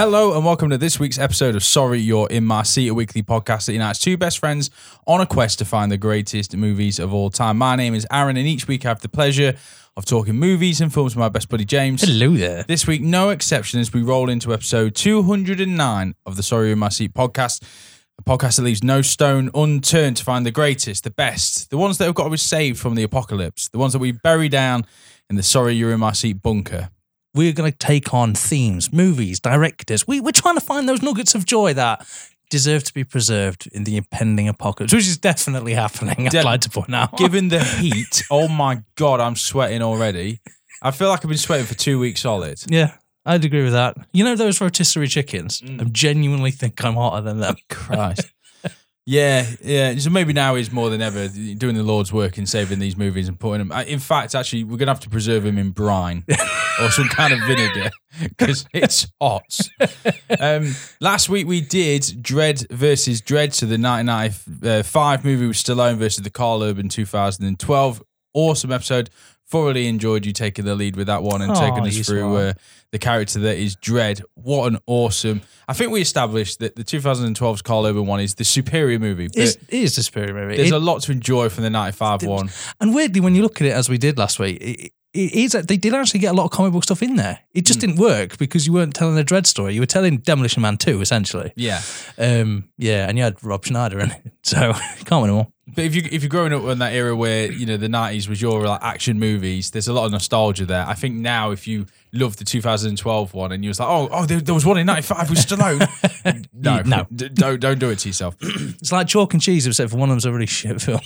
Hello and welcome to this week's episode of Sorry You're in My Seat, a weekly podcast that unites two best friends on a quest to find the greatest movies of all time. My name is Aaron, and each week I have the pleasure of talking movies and films with my best buddy James. Hello there. This week, no exception, as we roll into episode 209 of the Sorry You're in My Seat podcast. A podcast that leaves no stone unturned to find the greatest, the best, the ones that have got to be saved from the apocalypse, the ones that we bury down in the Sorry You're in My Seat bunker. We're going to take on themes, movies, directors. We, we're trying to find those nuggets of joy that deserve to be preserved in the impending apocalypse, which is definitely happening. I'd De- like to point out. Given the heat, oh my God, I'm sweating already. I feel like I've been sweating for two weeks solid. yeah, I'd agree with that. You know those rotisserie chickens? Mm. I genuinely think I'm hotter than them. Christ. Yeah, yeah. So maybe now is more than ever doing the Lord's work in saving these movies and putting them. In fact, actually, we're gonna have to preserve them in brine or some kind of vinegar because it's hot. Um, last week we did Dredd versus Dredd, so the 1995 movie with Stallone versus the Karl Urban 2012. Awesome episode. Thoroughly enjoyed you taking the lead with that one and Aw, taking us through uh, the character that is Dredd. What an awesome! I think we established that the 2012's Karl Urban one is the superior movie. It's, it is a superior movie. there's It- a lot to enjoy from the 95 one. and weirdly, when you look at it as we did last week, it, it is that they did actually get a lot of comic book stuff in there. It just didn't work because you weren't telling a Dredd story. You were telling Demolition Man 2, essentially. Yeah. Um, yeah, and you had Rob Schneider in it. So can't win them all. But if you if you're growing up in that era where you know the 90s was your like action movies, there's a lot of nostalgia there. I think now if you love the 2012 one and you was like, oh oh there, there was one in 95 with Stallone, no No. d- don't don't do it to yourself. It's like chalk and cheese, except for one of them's a really shit film.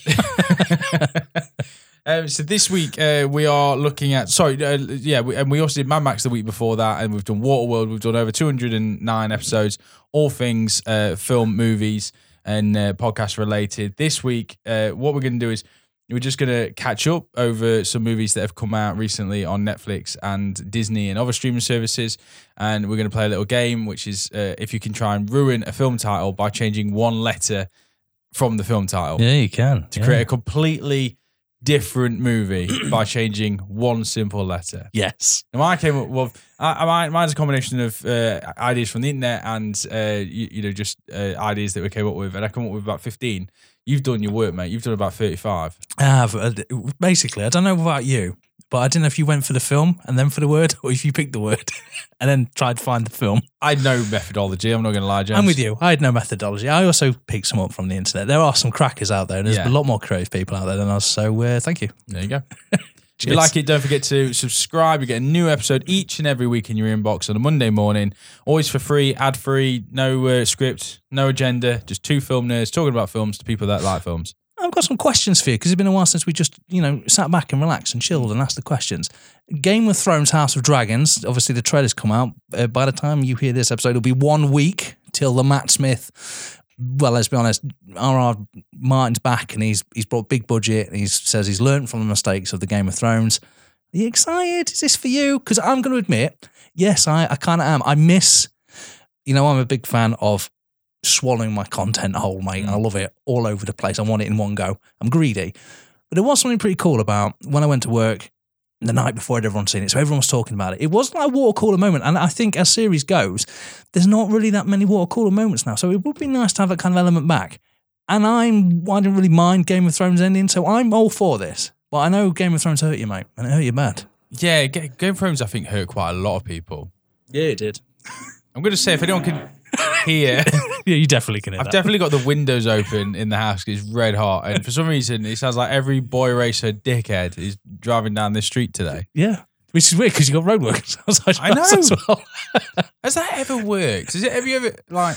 Um, so this week uh, we are looking at sorry uh, yeah we, and we also did Mad Max the week before that and we've done Waterworld. We've done over 209 episodes all things uh, film movies and uh, podcast related. This week uh, what we're going to do is we're just going to catch up over some movies that have come out recently on Netflix and Disney and other streaming services and we're going to play a little game which is uh, if you can try and ruin a film title by changing one letter from the film title. Yeah, you can. to create a completely different movie by changing one simple letter. Yes. Now, I came up with I, I, mine's a combination of uh, ideas from the internet and uh, you, you know just uh, ideas that we came up with, and I come up with about fifteen. You've done your work, mate. You've done about thirty-five. I have. uh, Basically, I don't know about you, but I don't know if you went for the film and then for the word, or if you picked the word and then tried to find the film. I had no methodology. I'm not going to lie, James. I'm with you. I had no methodology. I also picked some up from the internet. There are some crackers out there, and there's Yeah. a lot more creative people out there than us. So uh, thank you. There you go. If you like it, don't forget to subscribe. You get a new episode each and every week in your inbox on a Monday morning. Always for free, ad free, no uh, script, no agenda. Just two film nerds talking about films to people that like films. I've got some questions for you because it's been a while since we just, you know, sat back and relaxed and chilled and asked the questions. Game of Thrones, House of Dragons. Obviously, the trailer's come out. Uh, by the time you hear this episode, it'll be one week till the Matt Smith. Well, let's be honest. R.R. Martin's back and he's he's brought big budget. And he says he's learned from the mistakes of the Game of Thrones. Are you excited? Is this for you? Because I'm going to admit, yes, I, I kind of am. I miss, you know, I'm a big fan of swallowing my content whole, mate. I mm. love it all over the place. I want it in one go. I'm greedy. But there was something pretty cool about when I went to work the night before I'd everyone seen it. So everyone was talking about it. It was like a water cooler moment. And I think as series goes, there's not really that many water cooler moments now. So it would be nice to have that kind of element back. And I'm I didn't really mind Game of Thrones ending, so I'm all for this. But I know Game of Thrones hurt you, mate, and it hurt you bad. Yeah, Game of Thrones, I think, hurt quite a lot of people. Yeah, it did. I'm going to say, if anyone can hear, Yeah, you definitely can hear I've that. definitely got the windows open in the house it's red hot. And for some reason, it sounds like every boy racer dickhead is driving down this street today. yeah. Which is weird because you've got roadworks I house know. as well. Has that ever worked? Has it, have you ever, like,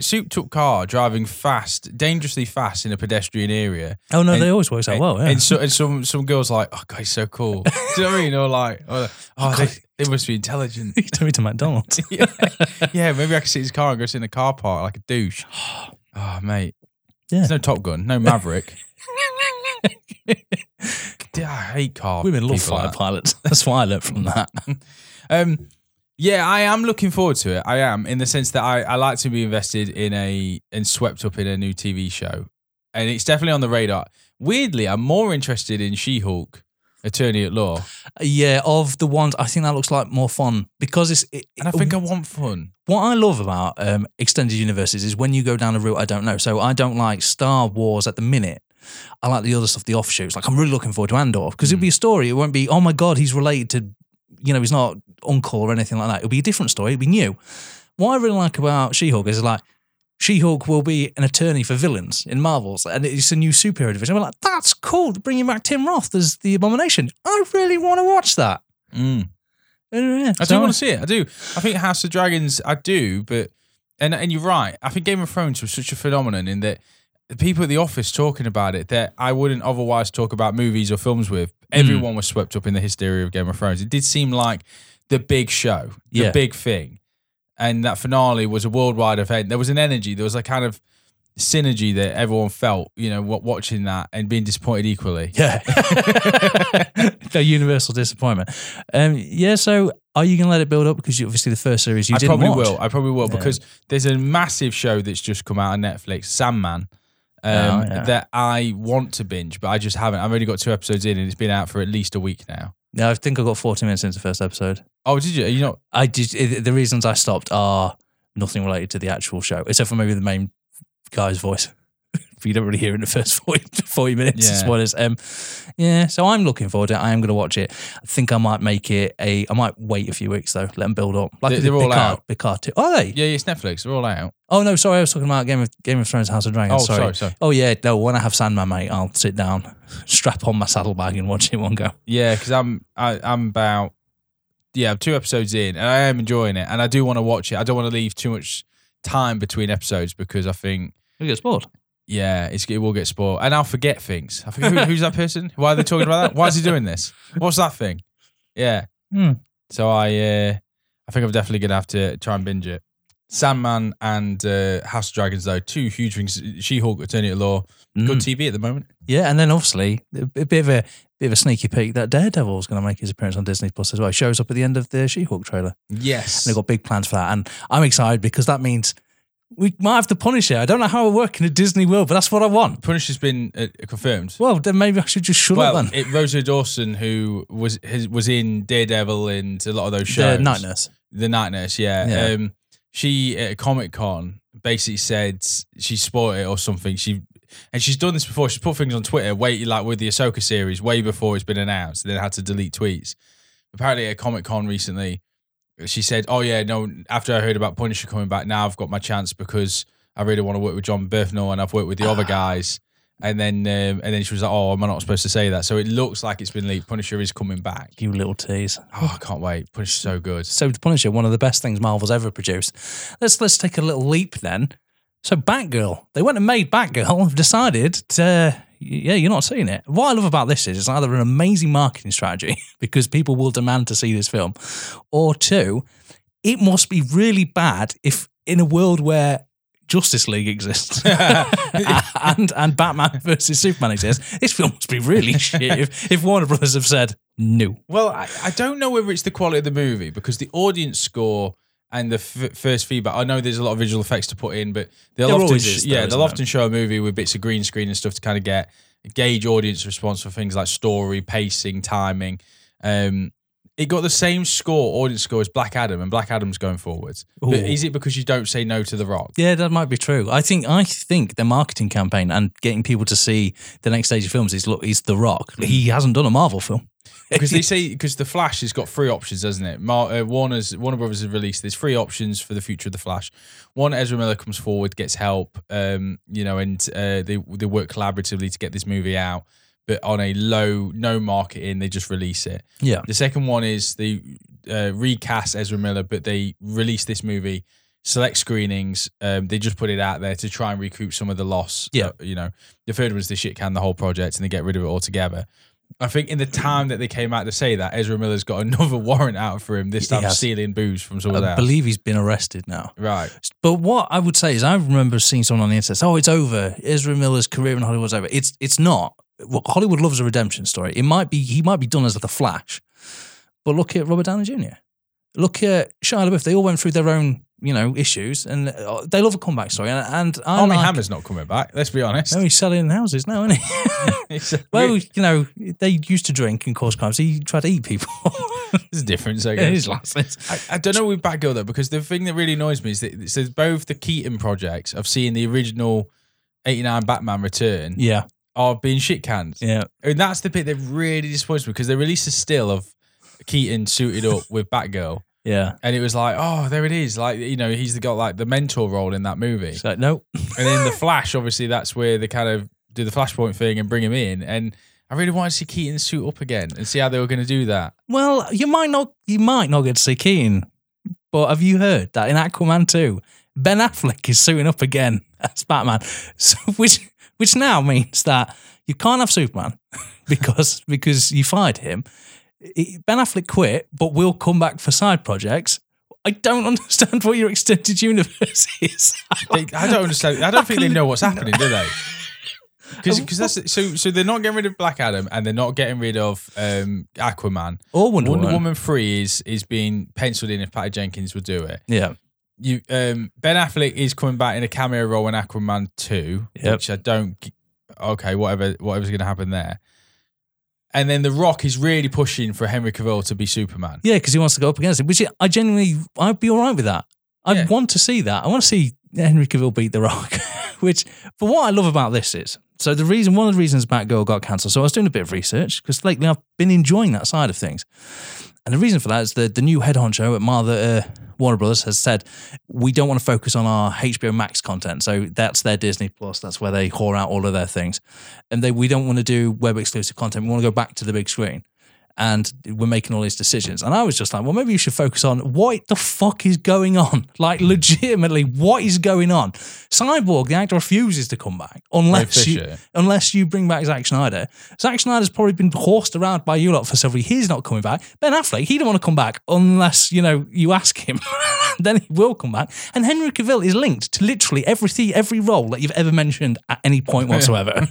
souped took car driving fast, dangerously fast in a pedestrian area? Oh no, And- they always work out well. Yeah. And, so, and some some girls like, oh, God, he's so cool. Do you know what I mean? Or like, oh, oh they, they must be intelligent. you took me to McDonald's. yeah. yeah, maybe I could sit in his car and go sit in a car park like a douche. Oh, mate. Yeah. There's no Top Gun, no Maverick. I hate car. Women love fighter like pilots. That's why I learned from that. that. Um, yeah, I am looking forward to it. I am in the sense that I, I like to be invested in a and swept up in a new TV show, and it's definitely on the radar. Weirdly, I'm more interested in She-Hulk Attorney at Law. Yeah, of the ones, I think that looks like more fun because it's. It, And I think I want fun. what I love about um, extended universes is when you go down a route I don't know. So I don't like Star Wars at the minute. I like the other stuff, the offshoots. Like I'm really looking forward to Andor because it'll be a story. It won't be, oh my god, he's related to, you know, he's not uncle or anything like that. It'll be a different story. It'll be new. What I really like about She-Hulk is like She-Hulk will be an attorney for villains in Marvels, and it's a new superhero division. I'm like, that's cool. Bringing back Tim Roth as the Abomination. I really want to watch that. Mm. Yeah, I so do want to see it. I do. I think House of Dragons. I do, but and and you're right. I think Game of Thrones was such a phenomenon in that the people at the office talking about it that I wouldn't otherwise talk about movies or films with. Everyone was swept up in the hysteria of Game of Thrones. It did seem like the big show, the Yeah. big thing, and that finale was a worldwide event. There was an energy. There was a kind of synergy that everyone felt. You know, watching that and being disappointed equally. Yeah. the universal disappointment. Um, yeah, so are you going to let it build up? Because you, obviously the first series you I didn't probably watch. will. I probably will Yeah. because there's a massive show that's just come out on Netflix, Sandman, um, Oh, yeah. that I want to binge, but I just haven't. I've only got two episodes in, and it's been out for at least a week now. Yeah, I think I got 40 minutes into the first episode. Oh, did you? Are you not? I did. the reasons I stopped are nothing related to the actual show, except for maybe the main guy's voice. You don't really hear in the first 40, 40 minutes. Yeah. Is what it is. Um, yeah, so I'm looking forward to it. I am going to watch it. I think I might make it a. I might wait a few weeks though. Let them build up. Like They- I did they're all Picard, out. Picard too. Are they? Yeah, it's Netflix. They're all out. Oh no, sorry. I was talking about Game of Game of Thrones, House of Dragons. Oh, sorry, sorry. Oh yeah, no. When I have Sandman, mate, I'll sit down, strap on my saddlebag, and watch it one go. Yeah, because I'm I, I'm about yeah, I'm two episodes in, and I am enjoying it, and I do want to watch it. I don't want to leave too much time between episodes because I think You get bored. Yeah, it's, it will get spoiled, and I'll forget things. I think who, who's that person? Why are they talking about that? Why is he doing this? What's that thing? Yeah. Hmm. So I uh, I think I'm definitely gonna have to try and binge it. Sandman and uh, House of Dragons though, two huge things. She-Hulk, Attorney at Law, good Mm. TV at the moment. Yeah, and then obviously a a bit of a bit of a sneaky peek that Daredevil is going to make his appearance on Disney Plus as well. He shows up at the end of the She-Hulk trailer. Yes. They've got big plans for that, and I'm excited because that means we might have to punish it. I don't know how it work in a Disney world, but that's what I want. Punisher's been uh, confirmed. Well, then maybe I should just shut well, up then. it, Rosario Dawson, who was his, was in Daredevil and a lot of those shows, The night nurse. the Night Nurse, yeah. Yeah. Um, she at Comic Con basically said she spoiled it or something. She and she's done this before. She's put things on Twitter, way like with the Ahsoka series, way before it's been announced. Then had to delete tweets. Apparently at Comic Con recently, she said, "Oh yeah, no." After I heard about Punisher coming back, now I've got my chance because I really want to work with Jon Bernthal and I've worked with the other guys. And then um, and then she was like, "Oh, am I not supposed to say that?" So it looks like it's been leaked. Punisher is coming back. You little tease. Oh, I can't wait. Punisher's so good. So Punisher, one of the best things Marvel's ever produced. Let's let's take a little leap then. So Batgirl, they went and made Batgirl. Have decided to, yeah, you're not seeing it. What I love about this is it's either an amazing marketing strategy because people will demand to see this film, or two, it must be really bad if in a world where Justice League exists and and Batman versus Superman exists, this film must be really shit. If, if Warner Brothers have said no, Well, I, I don't know whether it's the quality of the movie because the audience score and the f- first feedback. I know there's a lot of visual effects to put in, but they'll There often, is, yeah, though, they'll often show a movie with bits of green screen and stuff to kind of get gauge audience response for things like story, pacing, timing. Um, it got the same score, audience score as Black Adam, and Black Adam's going forwards. But is it because you don't say no to The Rock? Yeah, that might be true. I think I think the marketing campaign and getting people to see the next stage of films is look, he's The Rock. He hasn't done a Marvel film. Because they say because the Flash has got three options, doesn't it? Mar- uh, Warner's Warner Brothers has released there's three options for the future of the Flash. One, Ezra Miller comes forward, gets help, um, you know, and uh, they they work collaboratively to get this movie out, but on a low no marketing, they just release it. Yeah. The second one is they uh, recast Ezra Miller, but they release this movie. Select screenings, um, they just put it out there to try and recoup some of the loss. Yeah. Uh, you know, the third was the shit can the whole project and they get rid of it altogether. I think in the time that they came out to say that, Ezra Miller's got another warrant out for him, this time stealing booze from someone I else. believe he's been arrested now. right. But what I would say is, I remember seeing someone on the internet. say, Oh, it's over. Ezra Miller's career in Hollywood's over. It's it's not. Well, Hollywood loves a redemption story. It might be he might be done as a Flash, but look at Robert Downey Jr. Look at Shia LaBeouf. They all went through their own you know, issues, and uh, they love a comeback story. And, and I Armie like, Hammer's not coming back. Let's be honest. No, he's selling houses now, isn't he? Well, you know, they used to drink and cause crimes. He tried to eat people. there's a difference, I guess. I, I don't know with Batgirl though, because the thing that really annoys me is that so both the Keaton projects of seeing the original '89 Batman return Yeah, are being shit canned, yeah, and that's the bit that really disappoints me because they released a still of Keaton suited up with Batgirl, yeah. and it was like, oh, there it is, like you know, he's got like the mentor role in that movie, It's like, nope. and in the Flash, obviously, that's where they kind of do the Flashpoint thing and bring him in, and I really wanted to see Keaton suit up again and see how they were going to do that. well, you might not, you might not get to see Keaton, but have you heard that in Aquaman two, Ben Affleck is suiting up again as Batman, so which which now means that you can't have Superman because because you fired him. Ben Affleck quit, but will come back for side projects. I don't understand what your extended universe is. They, I don't understand. I don't think they know what's happening, do they? Because that's so. So they're not getting rid of Black Adam, and they're not getting rid of um, Aquaman. Or Wonder, Wonder Woman. Woman three is is being penciled in if Patty Jenkins would do it. Yeah. You um, Ben Affleck is coming back in a cameo role in Aquaman two, Yep. which I don't. Okay, whatever, whatever's going to happen there. And then The Rock is really pushing for Henry Cavill to be Superman. Yeah, because he wants to go up against it, which I genuinely, I'd be all right with that. I'd Yeah. want to see that. I want to see Henry Cavill beat The Rock, which, for what I love about this is, so the reason, one of the reasons Batgirl got cancelled, so I was doing a bit of research because lately I've been enjoying that side of things. And the reason for that is the, the new head honcho at Mother, uh, Warner Brothers has said, we don't want to focus on our HBO Max content. So that's their Disney Plus. That's where they whore out all of their things. And they, we don't want to do web exclusive content. We want to go back to the big screen and we're making all these decisions. And I was just like, well, maybe you should focus on what the fuck is going on. Like, legitimately, what is going on? Cyborg, the actor, refuses to come back unless you, unless you bring back Zack Snyder. Zack Snyder's probably been horsed around by you lot for several years. He's not coming back. Ben Affleck, he don't want to come back unless, you know, you ask him. then he will come back. And Henry Cavill is linked to literally everything, every role that you've ever mentioned at any point whatsoever.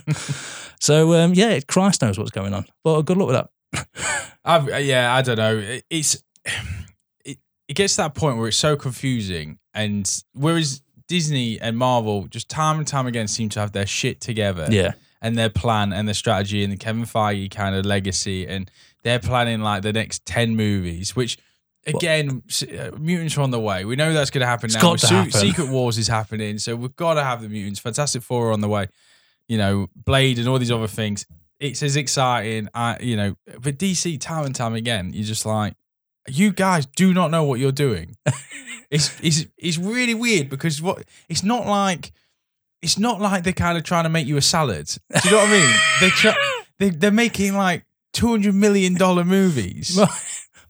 so, um, yeah, Christ knows what's going on. But good luck with that. I've, uh, yeah, I don't know. It- It's it, it gets to that point where it's so confusing, and whereas Disney and Marvel just time and time again seem to have their shit together, Yeah. and their plan and their strategy and the Kevin Feige kind of legacy, and they're planning like the next ten movies, which. Again, s- uh, mutants are on the way. We know that's going to happen now. to Su- happen. Secret Wars is happening, so we've got to have the mutants. Fantastic Four are on the way. You know, Blade and all these other things. It's as exciting. I, you know, but DC time and time again, you're just like, you guys do not know what you're doing. it's it's it's really weird because what it's not like it's not like they're kind of trying to make you a salad. Do you know what I mean? They try, they they're making like two hundred million dollar movies.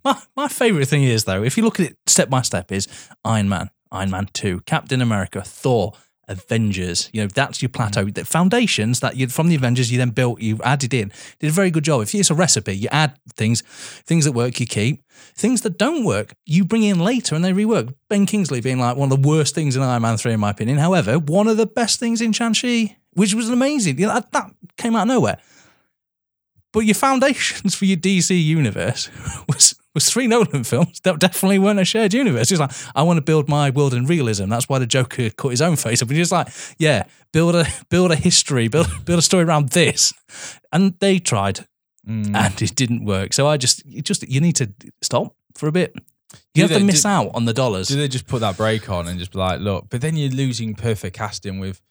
My, my, my favorite thing is though, if you look at it step by step, is Iron Man, Iron Man Two, Captain America, Thor, Avengers. You know that's your mm-hmm. plateau. The foundations that you from the Avengers you then built, you added in. Did a very good job. If it's a recipe, you add things, things that work, you keep. Things that don't work, you bring in later and they rework. Ben Kingsley being like one of the worst things in Iron Man 3, in my opinion. However, one of the best things in Shang-Chi, which was amazing. You know, that, that came out of nowhere. But your foundations for your DC universe was was three Nolan films that definitely weren't a shared universe. He's like, I want to build my world in realism. That's why the Joker cut his own face up. And he's like, yeah, build a build a history, build build a story around this. And they tried Mm. and it didn't work. So I just you just you need to stop for a bit. You Do have to miss do- out on the dollars. Do they just put that break on and just be like, look? But then you're losing perfect casting with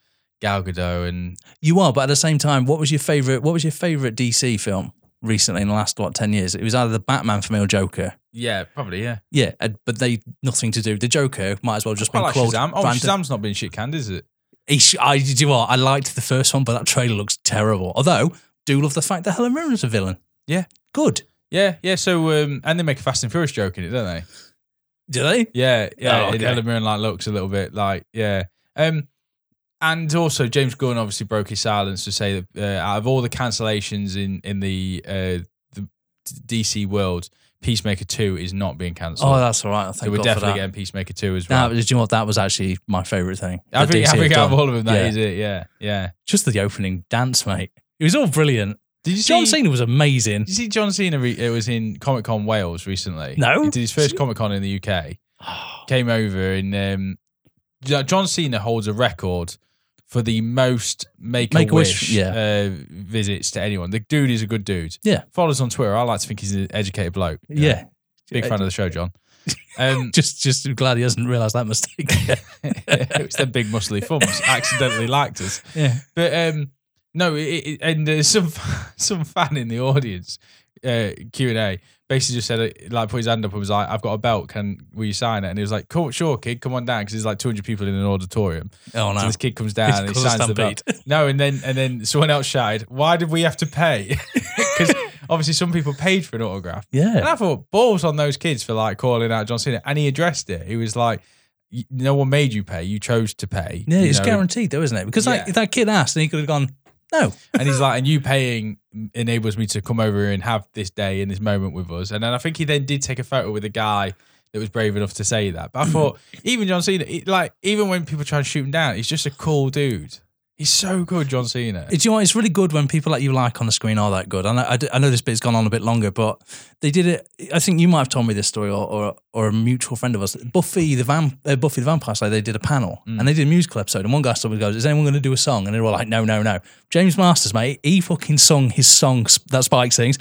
Gal Gadot and You are, but at the same time, what was your favorite? What was your favorite DC film recently in the last what ten years? It was either the Batman film or Joker. yeah, probably yeah. Yeah, but they nothing to do. The Joker might as well just Quite been like. Shazam. Oh, ran to- Shazam's not been shit canned, is it? Sh- I do you know what? I liked the first one, but that trailer looks terrible. Although, do love the fact that Helen Mirren's a villain. Yeah. good. Yeah, yeah. So um, and they make a Fast and Furious joke in it, don't they? Do they? Yeah, yeah. Oh, okay. Helen Mirren like looks a little bit like yeah. Um, and also James Gunn obviously broke his silence to say that uh, out of all the cancellations in in the uh, the DC world, Peacemaker Two is not being cancelled. Oh, that's all right. I so think we're God for definitely that. getting Peacemaker Two as well. did you know what? That was actually my favorite thing. I think, DC I think out of all of them, that Yeah. is it. Yeah, yeah. Just the opening dance, mate. It was all brilliant. Did you John see? Cena was amazing. Did you see John Cena? Re- it was in Comic Con Wales recently. No. he did his first Comic Con in the UK. came over and um, John Cena holds a record for the most make a Make-A-Wish, yeah. uh, visits to anyone. The dude is a good dude. Yeah. follows on Twitter. I like to think he's an educated bloke. Yeah. big fan of the show, John. Um, Just, just glad he hasn't realised that mistake. it's the big muscly thumbs accidentally liked us. yeah. But um, no, it, it, and there's some some fan in the audience uh, Q and A basically just said uh, like put his hand up and was like, "I've got a belt. Can will you sign it?" And he was like, "Cool, sure, kid, come on down." Because there's like 200 people in an auditorium. Oh no. So this kid comes down and he signs the belt. No, and then and then someone else shouted, "Why did we have to pay?" Because obviously some people paid for an autograph. Yeah. And yeah. I thought balls on those kids for like calling out John Cena, and he addressed it. He was like, "No one made you pay. You chose to pay." Yeah, it's know? guaranteed though, isn't it? Because like that kid asked and he could have gone, no. And he's like, and you paying enables me to come over and have this day and this moment with us. And then I think he then did take a photo with a guy that was brave enough to say that. But I thought, even John Cena, like, even when people try to shoot him down, he's just a cool dude. He's so good, John Cena. It's, you know, what, it's really good when people that you like on the screen are that good. And I, I, know this bit's gone on a bit longer, but they did it. I think you might have told me this story, or or, or a mutual friend of us, Buffy the Vamp, uh, Buffy the Vampire Slayer. They did a panel and they did a musical episode, and one guy and goes, "Is anyone going to do a song?" And they were like, "No, no, no." James Marsters, mate, he fucking sung his song that Spike sings,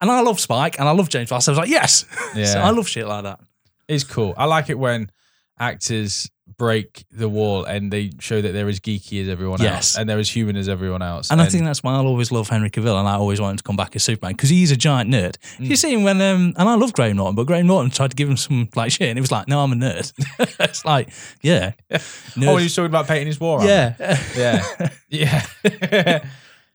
and I love Spike and I love James Marsters. I was like, "Yes, Yeah. So I love shit like that." It's cool. I like it when actors break the wall and they show that they're as geeky as everyone Yes. else and they're as human as everyone else. And, I think that's why I'll always love Henry Cavill, and I always want him to come back as Superman because he's a giant nerd. Mm. You see him when, um, and I love Graham Norton, but Graham Norton tried to give him some like shit, and he was like, "No, I'm a nerd." it's like, yeah, oh, nerd. he was talking about painting his war armor. yeah. Yeah. yeah.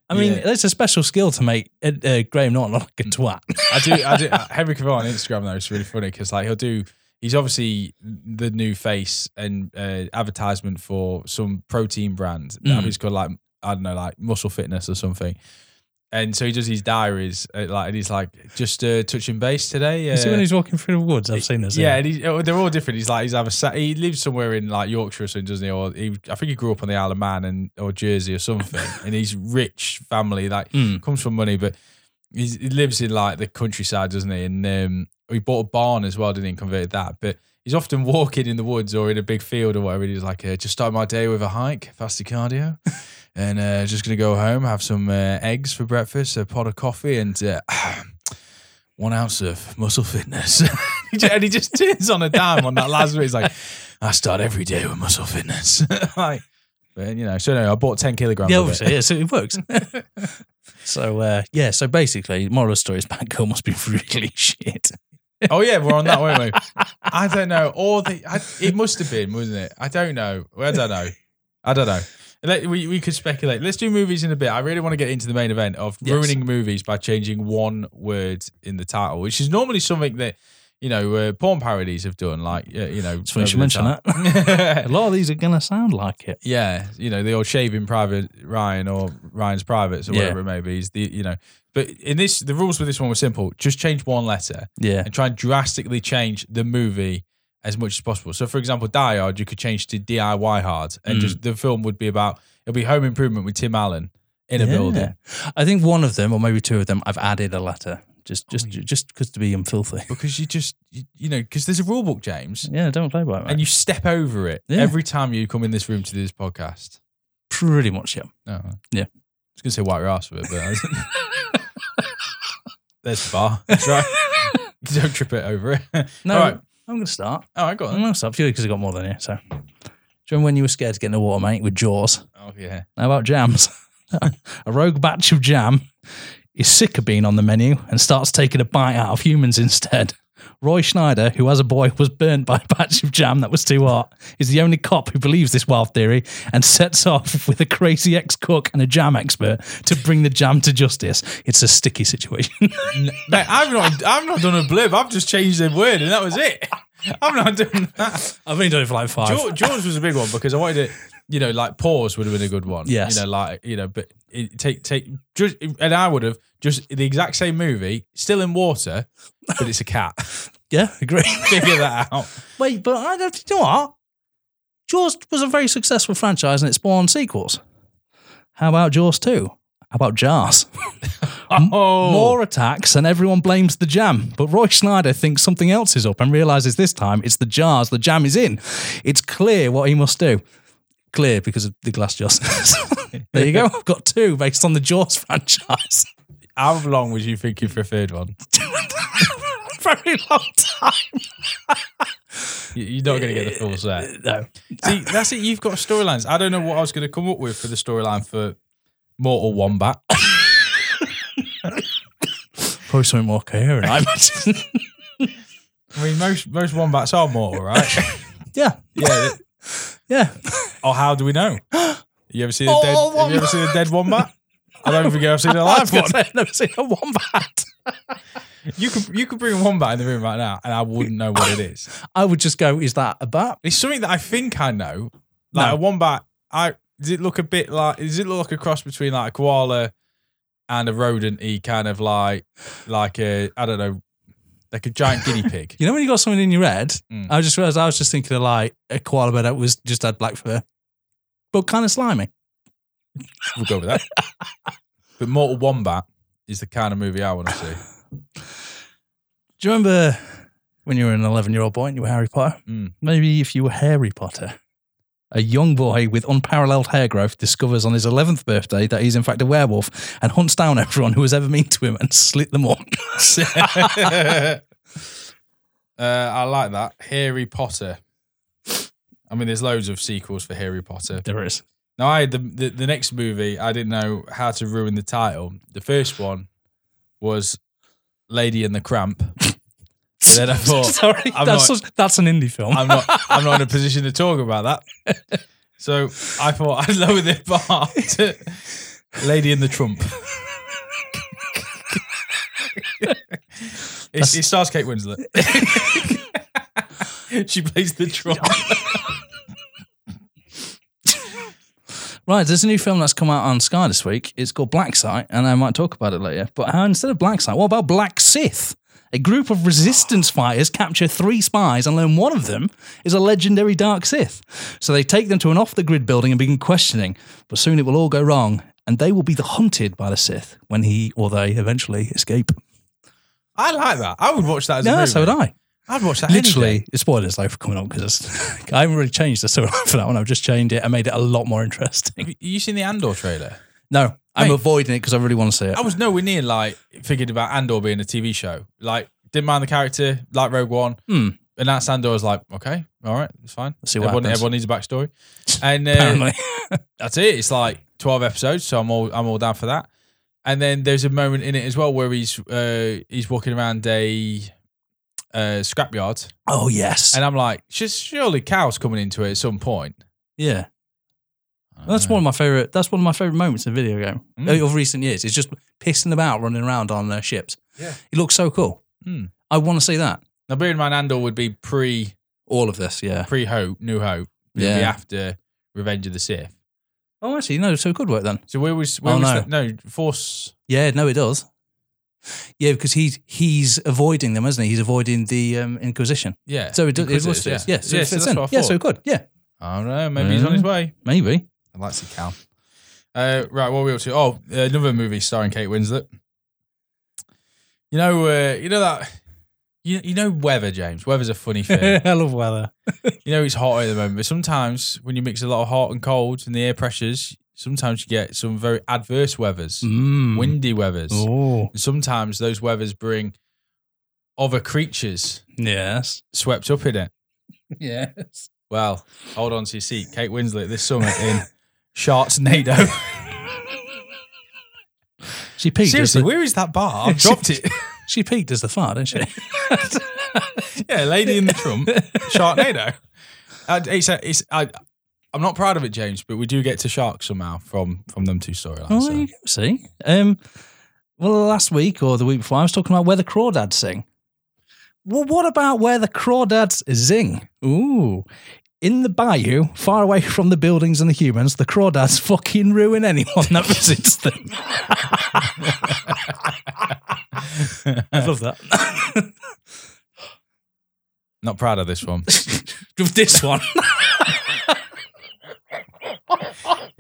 I mean, Yeah. it's a special skill to make uh, uh, Graham Norton look like a twat. I do. I do. Henry Cavill on Instagram though is really funny because like he'll do. He's obviously the new face and uh, advertisement for some protein brand. Mm. Mm. He's called like I don't know, like Muscle Fitness or something. And so he does these diaries, uh, like, and he's like, just uh, touching base today. You see uh, when he's walking through the woods, I've seen this. yeah, and he's, oh, they're all different. He's like he's either sa- he lives somewhere in like Yorkshire or something, doesn't he? Or he, I think he grew up on the Isle of Man and or Jersey or something. and he's rich family, like Mm. comes from money, but he's, he lives in like the countryside, doesn't he? And um, he bought a barn as well, didn't he? And converted that, but. He's often walking in the woods or in a big field or whatever. He's like, uh, just start my day with a hike, fasted cardio, and uh, just gonna go home, have some uh, eggs for breakfast, a pot of coffee, and uh, one ounce of muscle fitness. And he just turns on a dime on that last bit. He's like, I start every day with muscle fitness. like, but you know, so no, I bought 10 kilograms Yeah, of it. obviously, yeah, so it works. so uh, yeah, so basically, moral of the story is Batgirl must be really shit. Oh, yeah, we're on that, weren't we? I don't know. Or the, I, it must have been, wasn't it? I don't know. I don't know. I don't know. We, we could speculate. Let's do movies in a bit. I really want to get into the main event of Yes. ruining movies by changing one word in the title, which is normally something that, you know, uh, porn parodies have done. Like, uh, you know, It's funny you should mention time. A lot of these are going to sound like it. Yeah, you know, the old shaving private Ryan or Ryan's privates or Yeah. whatever it may be. Is the you know, but in this, the rules with this one were simple: just change one letter Yeah. and try and drastically change the movie as much as possible. So, for example, Die Hard, you could change to DIY Hard, and Mm. just the film would be about it'll be Home Improvement with Tim Allen in a Yeah. building I think one of them, or maybe two of them, I've added a letter just just Oh, yeah. just because to be unfilthy. because you just you, you know because there's a rule book, James. Yeah, don't play by it. And you step over it Yeah. every time you come in this room to do this podcast. pretty much yeah. No. Yeah. I was going to say white ass with it, but there's the bar. That's right. Don't trip it over it. No, All right. I'm going to start. Oh, I got I'm it. going to start purely because I got more than you. So, do you remember when you were scared to get in the water, mate, with Jaws? Oh, yeah. How about jams? a rogue batch of jam is sick of being on the menu and starts taking a bite out of humans instead. Roy Schneider, who as a boy was burnt by a batch of jam that was too hot, is the only cop who believes this wild theory and sets off with a crazy ex cook and a jam expert to bring the jam to justice. It's a sticky situation. N- Mate, I've not, I've not done a blip. I've just changed the word and that was it. I've not done that. I've been doing it for like five. George, George was a big one because I wanted it, you know, like pause would have been a good one. Yes. You know, like, you know, but it, take, take, just, and I would have just the exact same movie, still in water, but it's a cat. Yeah, agree. Figure that out. Wait, but I don't you know what? Jaws was a very successful franchise and it spawned sequels. How about Jaws 2? How about Jars? Oh, More attacks and everyone blames the jam. But Roy Schneider thinks something else is up and realizes this time it's the jars the jam is in. It's clear what he must do. Clear because of the glass jars. there you go. I've got two based on the Jaws franchise. How long was you thinking for a third one? Very long time. You- You're not going to get the full set. No. See, that's it. You've got storylines. I don't know what I was going to come up with for the storyline for Mortal Wombat. Probably something more coherent, I imagine. I mean, most most wombats are mortal, right? yeah. yeah. Yeah. Or how do we know? You ever seen a Oh, dead? Have you ever seen a dead wombat? I don't think I've seen a live one. I've never seen a wombat. You could you could bring one bat in the room right now, and I wouldn't know what it is. I would just go, is that a bat? It's something that I think I know. Like No. a wombat. I does it look a bit like? Does it look like a cross between like a koala and a rodent? Y kind of like like a I don't know, like a giant guinea pig. You know when you got something in your head? Mm. I just realized I was just thinking of like a koala bear that was just had black fur, but kind of slimy. We'll go with that. but Mortal Wombat is the kind of movie I want to see. Do you remember when you were an 11 year old boy and you were Harry Potter? Mm. Maybe if you were Harry Potter, a young boy with unparalleled hair growth discovers on his 11th birthday that he's in fact a werewolf and hunts down everyone who has ever mean to him and slit them up. uh, I like that. Harry Potter. I mean, there's loads of sequels for Harry Potter. there is. Now, I had the, the the next movie. I didn't know how to ruin the title. The first one was Lady and the Cramp. Then I thought, Sorry, I'm that's, not- such- that's an indie film. I'm not I'm not in a position to talk about that. So I thought I'd lower the bar to Lady and the Trump. it, it stars Kate Winslet. she plays the trump. Right, there's a new film that's come out on Sky this week. It's called Black Site, and I might talk about it later. But how instead of Black Site, what about Black Sith? A group of resistance fighters capture three spies and learn one of them is a legendary dark Sith. So they take them to an off the grid building and begin questioning. But soon it will all go wrong, and they will be the hunted by the Sith when he or they eventually escape. I like that. I would watch that as a Yeah, movie. so would I. I'd watch that. Literally, it's spoilers though for coming up because I haven't really changed the storyline for that one. I've just changed it and made it a lot more interesting. Have you seen the Andor trailer? No, I'm Mate. avoiding it because I really want to see it. I was nowhere near like thinking about Andor being a TV show. Like, didn't mind the character, like Rogue One. Hmm. And that's Andor I was like, okay, all right, it's fine. Let's see what everyone, happens. everyone needs a backstory. And uh, Apparently. that's it. It's like twelve episodes, so I'm all I'm all down for that. And then there's a moment in it as well where he's uh, he's walking around a uh, scrapyard, Oh yes. and I'm like, just surely Cal's coming into it at some point. yeah. That's one of my favorite. That's one of my favorite moments in a video game Mm. of recent years. It's just pissing about, running around on uh, ships. Yeah. it looks so cool. Hmm. I want to see that. Now, bearing in mind, Andor would be pre All of this, yeah. pre Hope, New Hope. It would be Yeah. after Revenge of the Sith. Oh, actually, no. So it could work then. So where was where Oh, was no. that? No, Force. Yeah, no, it does. Yeah, because he's he's avoiding them, isn't he? He's avoiding the um, Inquisition. Yeah. So it, does, it was Inquisitors. Yeah, so yeah. it so fits that's in. Yeah, so it could. Yeah, I don't know. Maybe he's on his way. maybe. I'd like to see Cal. Uh, right, what are we up to? Oh, uh, another movie starring Kate Winslet. You know, uh, you know that. You, you know weather, James. Weather's a funny thing. I love weather. you know it's hot at the moment, but sometimes when you mix a lot of hot and cold and the air pressures, sometimes you get some very adverse weathers, Mm. windy weathers. Oh, And sometimes those weathers bring other creatures yes, swept up in it. yes. Well, hold on to your seat. Kate Winslet this summer in Sharknado. She peaked. Seriously, the, where is that bar? I've dropped it. she peaked as the fart, didn't she? yeah, Lady in the Trump, Sharknado. Uh, it's a, it's, I, I'm not proud of it, James, but we do get to sharks somehow from from them two storylines. Oh, so. See, um, well, last week or the week before, I was talking about where the crawdads sing. Well, what about where the crawdads zing? Ooh. In the bayou, far away from the buildings and the humans, the crawdads fucking ruin anyone that visits them. I love that. Not proud of this one. This one.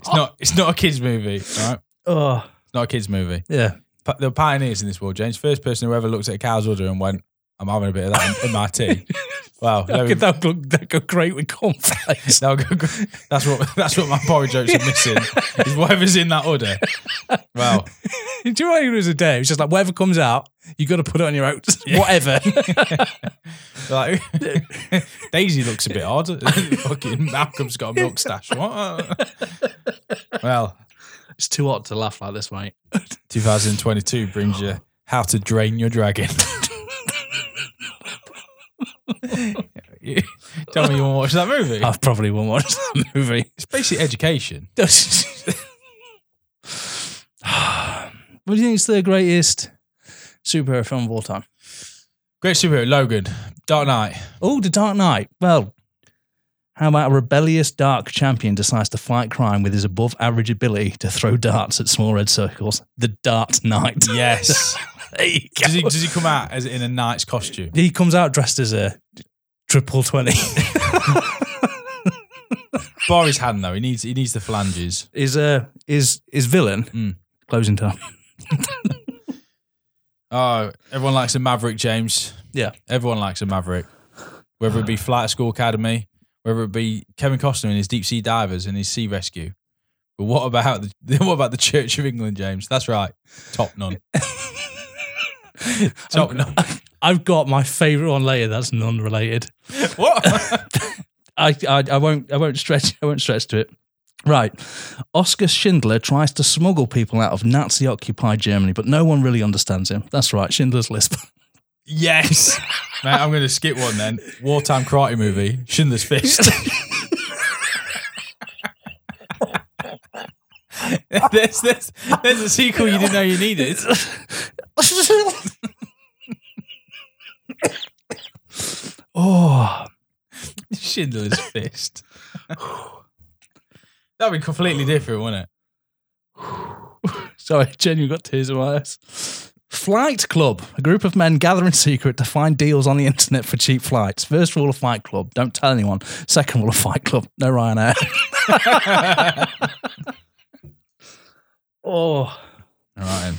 It's not. It's not a kids movie. Right? oh, it's not a kids movie. yeah. pa- the pioneers in this world, James. First person who ever looked at a cow's udder and went, "I'm having a bit of that in, in my tea." Wow, let me- That would that go great with cornflakes. go that's what that's what my porridge jokes are missing. Is whatever's in that order. Wow, Do you know what it was a day? It's just like whatever comes out, you got to put it on your oats. Whatever. like Daisy looks a bit odd. Fucking Malcolm's got a milk stash. What? well, it's too hot to laugh like this, mate. 2022 brings you how to drain your dragon. Tell me you want to watch that movie. I probably won't watch that movie. It's basically education. what do you think is the greatest superhero film of all time? Great superhero, Logan, Dark Knight. Oh, The Dark Knight. Well, how about a rebellious dark champion decides to fight crime with his above average ability to throw darts at small red circles? The Dart Knight. Yes. There you go. does, he, does he come out as in a knight's costume? He comes out dressed as a triple 20. Bar his hand though. He needs he needs the flanges. is uh is is villain Mm. closing time. Oh, everyone likes a Maverick, James. Yeah. Everyone likes a Maverick. Whether it be Flight School Academy, whether it be Kevin Costner and his deep sea divers and his sea rescue. But what about the what about the Church of England, James? That's right. Top Nun. Top Nun. I've got my favourite one later. That's non-related. What? I, I I won't I won't stretch I won't stretch to it. Right, Oscar Schindler tries to smuggle people out of Nazi-occupied Germany, but no one really understands him. That's right, Schindler's List. yes. Mate, I'm going to skip one then. Wartime karate movie, Schindler's Fist. there's, there's, there's a sequel you didn't know you needed. Oh, Schindler's Fist. That'd be completely different, wouldn't it? sorry, genuinely got tears in my eyes. Flight Club, a group of men gather in secret to find deals on the internet for cheap flights. First rule of Fight Club, don't tell anyone. Second rule of Fight Club, no Ryanair. oh, All right.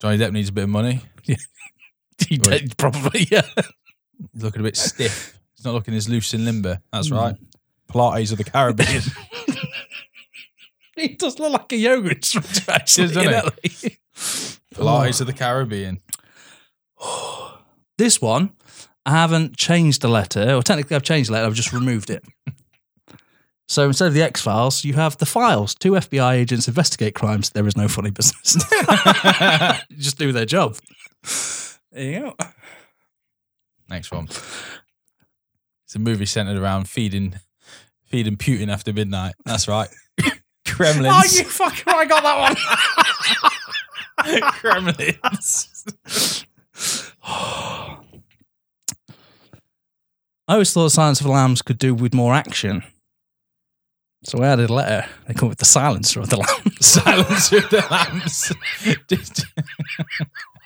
Johnny Depp needs a bit of money. he did probably, yeah. He's looking a bit stiff. He's not looking as loose and limber. That's hmm. right. Pilates of the Caribbean. He does look like a yoga instructor, actually. Does, doesn't he? Pilates of the Caribbean. This one, I haven't changed the letter, or technically I've changed the letter, I've just removed it. So instead of the X Files, you have the files. Two FBI agents investigate crimes. There is no funny business. just do their job. There you go. Next one. It's a movie centered around feeding feeding Putin after midnight. That's right. Kremlins. Oh, you fucking I got that one. Kremlins. I always thought Silence of the Lambs could do with more action. So I added a letter. They come with the silencer of the lambs. Silence of the Lambs. Just-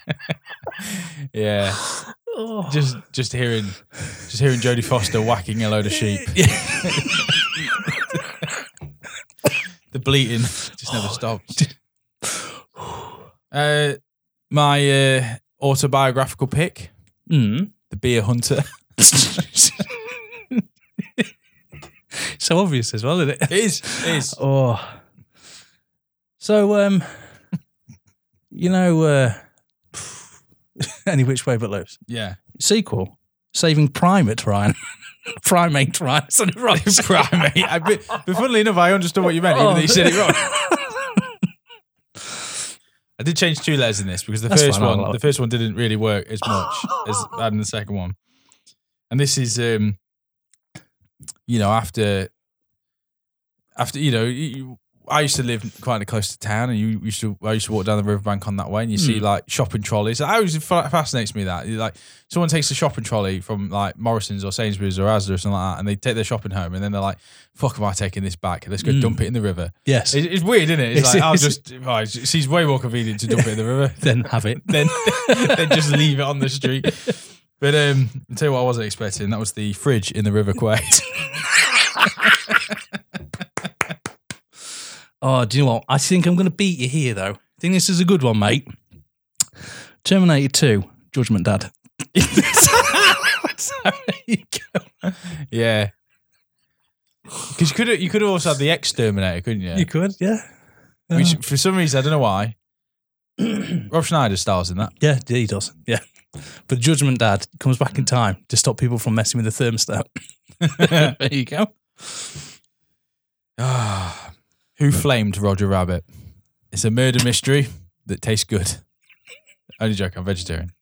yeah. Oh. Just just hearing just hearing Jodie Foster whacking a load of sheep. the bleating just never stops. Uh, my uh, autobiographical pick, Mm. The Beer Hunter. So obvious as well, isn't it? It is. It is. Oh. So, um, you know, uh, any which way but loose. Yeah. Sequel, Saving Primate Ryan. Primate Ryan. That right? Primate. I, but, funnily enough, I understood what you meant, even though you said it wrong. I did change two letters in this because the That's first fine, one, the first one didn't really work as much as adding the second one. And this is, um, you know, after, after you know, you, I used to live quite close to town, and you used to. I used to walk down the riverbank on that way, and you see Mm. like shopping trolleys. That always fascinates me. That like someone takes a shopping trolley from like Morrison's or Sainsbury's or Asda or something like that, and they take their shopping home, and then they're like, "Fuck, am I taking this back? Let's go Mm. dump it in the river." yes. It's, it's weird, isn't it? It's, It's- like I'll just. Oh, it seems way more convenient to dump it in the river than have it. then than just leave it on the street. But um, I'll tell you what, I wasn't expecting. That was the fridge in the River Kwai. Oh, do you know what? I think I'm going to beat you here, though. I think this is a good one, mate. Terminator 2, Judgment Dad. so, there you go. Yeah. Because you could you could have also had the Exterminator, couldn't you? You could, yeah. Which for some reason I don't know why. Rob Schneider stars in that. Yeah, yeah, he does. Yeah. But Judgment Dad comes back in time to stop people from messing with the thermostat. there you go. Ah, who flamed Roger Rabbit? It's a murder mystery that tastes good. Only joke, I'm vegetarian.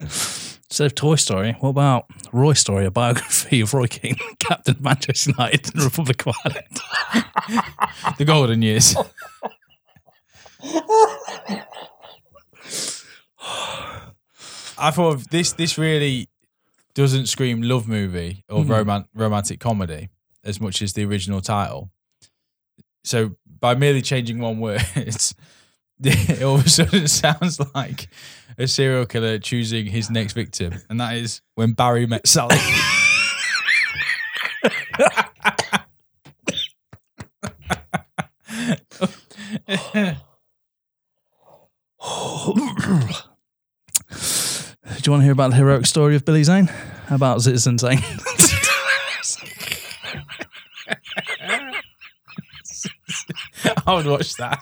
Instead of Toy Story, what about Roy Story, a biography of Roy Keane, captain of Manchester United and Republic of Ireland? The golden years. I thought this this really doesn't scream love movie or hmm. roman- romantic comedy as much as the original title. So by merely changing one word, it all of a sudden sounds like a serial killer choosing his next victim, and that is when Barry met Sally. Do you want to hear about the heroic story of Billy Zane? How about Citizen Zane? I would watch that.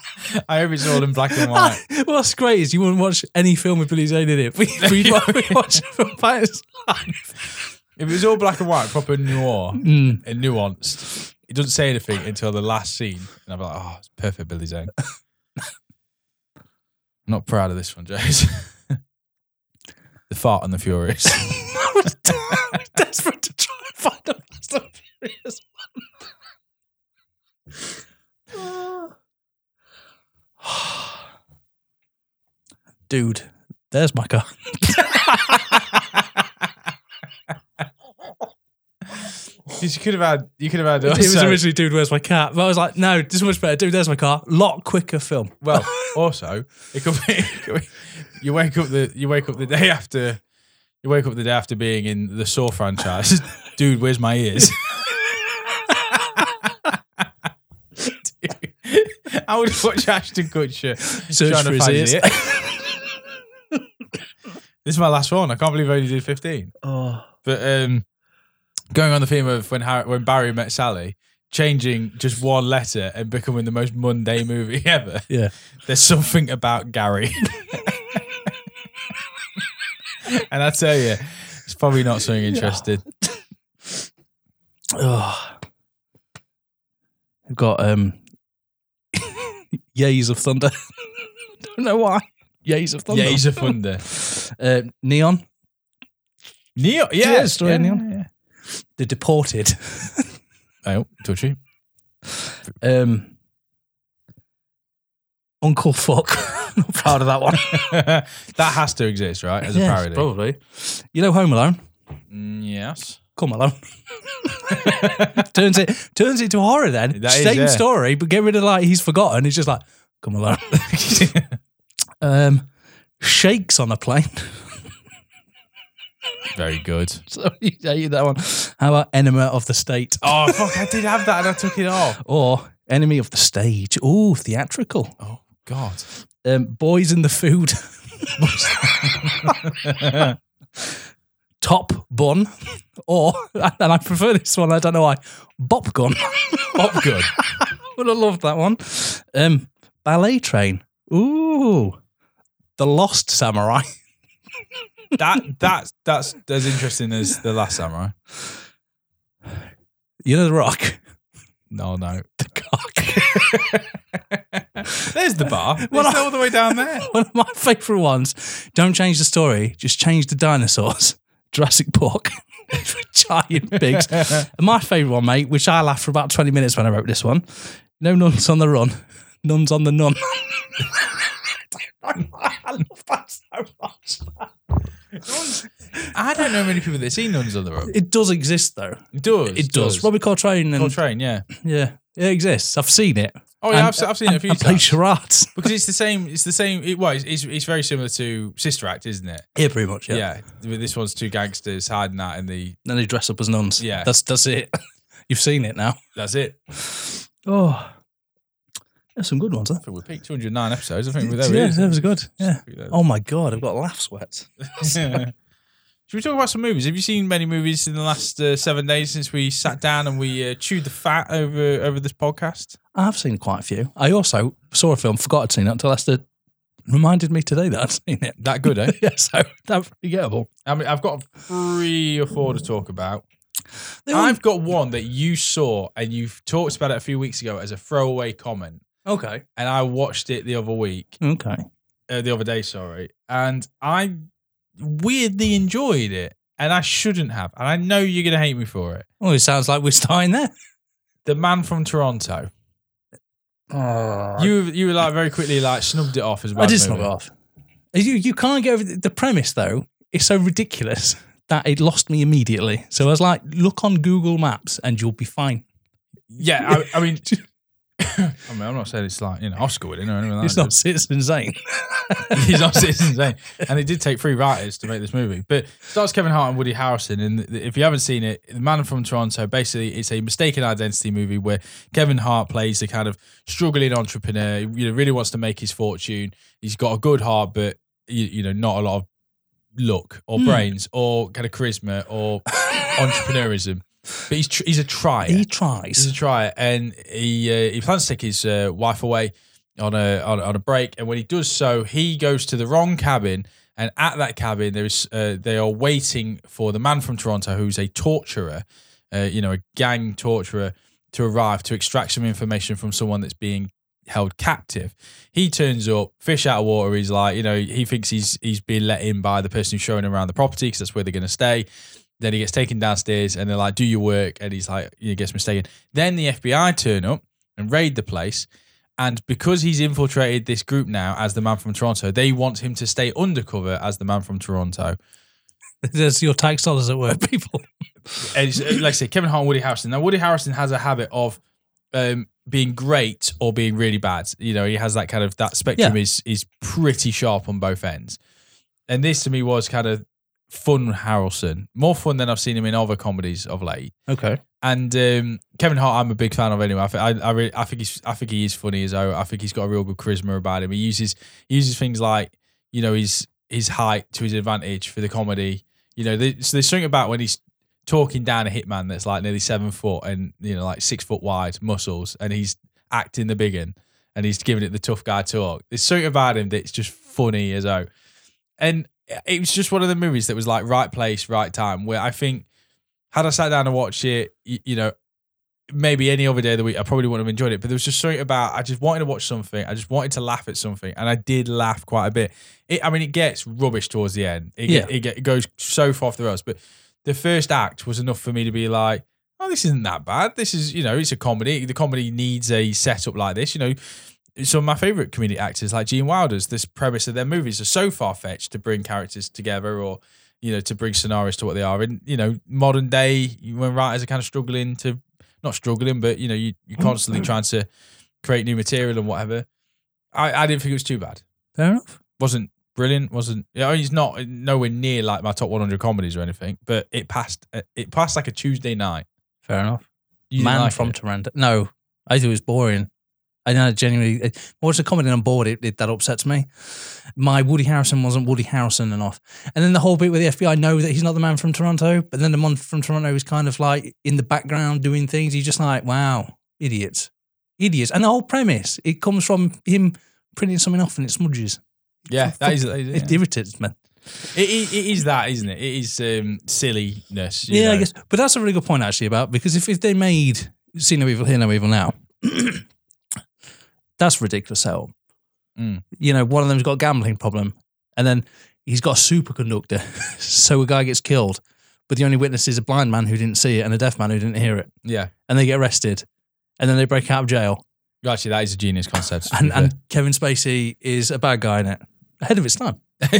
I hope it's all in black and white. What's great is you wouldn't watch any film with Billy Zane in it. We, we'd, we'd watch film about his life. If it was all black and white, proper noir Mm. and nuanced, it doesn't say anything until the last scene, and I'm like, oh, it's perfect, Billy Zane. Not proud of this one, James. the fart and the furious. I was desperate to try and find a Fast and Furious. Dude, there's my car. You could have had, you could have had. it was also- originally Dude, Where's My Cat? But I was like, no, this is much better. Dude, There's My Car. Lot quicker film. Well, also, it could be, it could be- you wake up the you wake up the day after you wake up the day after being in the Saw franchise. Dude, where's my ears? I would watch Ashton Kutcher Search trying for to his find ears. it. this is my last one. I can't believe I only did fifteen. Oh. But um, going on the theme of when Harry, when Barry met Sally, changing just one letter and becoming the most mundane movie ever. Yeah. There's something about Gary. and I tell you, it's probably not something interesting. Oh. I've got um Yays of Thunder. Don't know why. Yays of Thunder. Yeah, of thunder. uh, Neon. Neo, Yeah, yeah, story yeah, of Neon. yeah. The Deported. Oh, touchy. Um Uncle Fuck. Not proud of that one. that has to exist, right? As a parody. Probably. You know Home Alone? Mm, yes. Come alone. turns it turns it to horror then. That is, Same yeah. story, but get rid of like he's forgotten. He's just like, come alone. um shakes on a plane. Very good. so you hated that one. How about Enema of the State? Oh, fuck, I did have that and I took it off. Or Enemy of the Stage. Ooh, theatrical. Oh, God. Um, Boys in the Food. Top Bun. Or, and I prefer this one, I don't know why, Bop Gun. Bop gun. Would have loved that one. Um, Ballet Train. Ooh. The Lost Samurai. that that that's as interesting as the last samurai. You know The Rock? No, no. The Cock. There's the bar. It's Well, all the way down there. One of my favourite ones. Don't change the story, just change the dinosaurs. Jurassic Park. Giant pigs. And my favourite one, mate, which I laughed for about 20 minutes when I wrote this one. No nuns on the run. Nuns on the nun. I love that so much. I don't know many people that see nuns on the run. It does exist though. It does. It does. Robbie Coltrane and Coltrane, yeah. yeah, it exists. I've seen it. Oh yeah, And- I've, se- I've seen it a few and play times. charades. Because it's the same. It's the same. It, well, it's, it's, it's very similar to Sister Act, isn't it? Yeah, pretty much. Yeah. Yeah. This one's two gangsters hiding out in the. Then they dress up as nuns. Yeah. That's that's it. You've seen it now. That's it. Oh. There's some good ones, huh? I think we peaked 209 episodes. I think we're there. yeah, that was good. Yeah. Oh my god, I've got laugh sweats. Should we talk about some movies? Have you seen many movies in the last uh, seven days since we sat down and we uh, chewed the fat over over this podcast? I've seen quite a few. I also saw a film, forgot I'd seen it until Esther reminded me today that I'd seen it. That good, eh? yeah, so that's forgettable. I mean, I've got three or four to talk about. They I've got one that you saw and you've talked about it a few weeks ago as a throwaway comment, okay. and I watched it the other week, Okay. uh, the other day, sorry, and I weirdly enjoyed it, and I shouldn't have, and I know you're gonna hate me for it. Well, it sounds like we're starting there. The Man from Toronto. Oh, You you were like very quickly like snubbed it off as well. I did snub it off. You you can't get over the, the premise though. It's so ridiculous that it lost me immediately. So I was like, look on Google Maps and you'll be fine. Yeah, I, I mean, I mean, I'm not saying it's like you know Oscar winning or anything like It's that. not Citizen Zane. He's not Citizen Zane. And it did take three writers to make this movie. But it stars Kevin Hart and Woody Harrelson. And if you haven't seen it, The Man from Toronto, basically it's a mistaken identity movie where Kevin Hart plays the kind of struggling entrepreneur, you know, really wants to make his fortune. He's got a good heart, but you, you know, not a lot of luck or Hmm. brains or kind of charisma or entrepreneurism. But he's tr- he's a trier. he tries. He's a trier, and he uh, he plans to take his uh, wife away on a on, on a break. And when he does so, he goes to the wrong cabin. And at that cabin, there's uh, they are waiting for the man from Toronto, who's a torturer, uh, you know, a gang torturer, to arrive to extract some information from someone that's being held captive. He turns up, fish out of water. He's like, you know, he thinks he's he's being let in by the person who's showing around the property because that's where they're going to stay. Then he gets taken downstairs and they're like, do your work. And he's like, he gets mistaken. Then the FBI turn up and raid the place. And because he's infiltrated this group now as the man from Toronto, they want him to stay undercover as the man from Toronto. There's your tax dollars at work, people. And uh, like I say, Kevin Hart and Woody Harrelson. Now, Woody Harrelson has a habit of um, being great or being really bad. You know, he has that kind of that spectrum Yeah. is is pretty sharp on both ends. And this to me was kind of fun Harrelson, more fun than I've seen him in other comedies of late. Okay. And um, Kevin Hart, I'm a big fan of anyway. I, think I, I, really, I think he's, I think he is funny as well. I think he's got a real good charisma about him. He uses, he uses things like, you know, his his height to his advantage for the comedy. You know, there- so there's something about when he's talking down a hitman that's like nearly seven foot and you know like six foot wide muscles, and he's acting the big one and he's giving it the tough guy talk. There's something about him that's just funny as well. And it was just one of the movies that was like right place, right time. Where I think had I sat down and watched it, you, you know, maybe any other day of the week, I probably wouldn't have enjoyed it. But there was just something about I just wanted to watch something. I just wanted to laugh at something, and I did laugh quite a bit. It, I mean, it gets rubbish towards the end. It, Yeah. it, it goes so far off the rails. But the first act was enough for me to be like, oh, this isn't that bad. This is, you know, it's a comedy. The comedy needs a setup like this. You know, some of my favorite comedic actors, like Gene Wilder's, this premise of their movies are so far fetched to bring characters together or, you know, to bring scenarios to what they are. And, you know, modern day, when writers are kind of struggling to, not struggling, but, you know, you, you're constantly trying to create new material and whatever. I, I didn't think it was too bad. Fair enough. Wasn't brilliant. Wasn't, you know, he's not nowhere near like my top 100 comedies or anything, but it passed, uh, it passed like a Tuesday night. Fair enough. You Man like from it? Toronto. No, I thought it was boring. I know genuinely. I watched a comedy on board. It, it that upsets me. My Woody Harrelson wasn't Woody Harrelson enough, and then the whole bit with the FBI know that he's not the man from Toronto, but then the man from Toronto is kind of like in the background doing things. He's just like, wow, idiots, idiots. And the whole premise it comes from him printing something off and it smudges. Yeah, that is, that is It yeah. irritates me. It, it, it is that, isn't it? It is um, silliness. Yeah, I guess. But that's a really good point actually about because if, if they made See No Evil, Hear No Evil now, that's ridiculous setup. Mm. You know, one of them's got a gambling problem, and then he's got a superconductor, so a guy gets killed, but the only witness is a blind man who didn't see it and a deaf man who didn't hear it, Yeah. and they get arrested, and then they break out of jail, Actually, that is a genius concept. and, and Kevin Spacey is a bad guy in it, ahead of its time.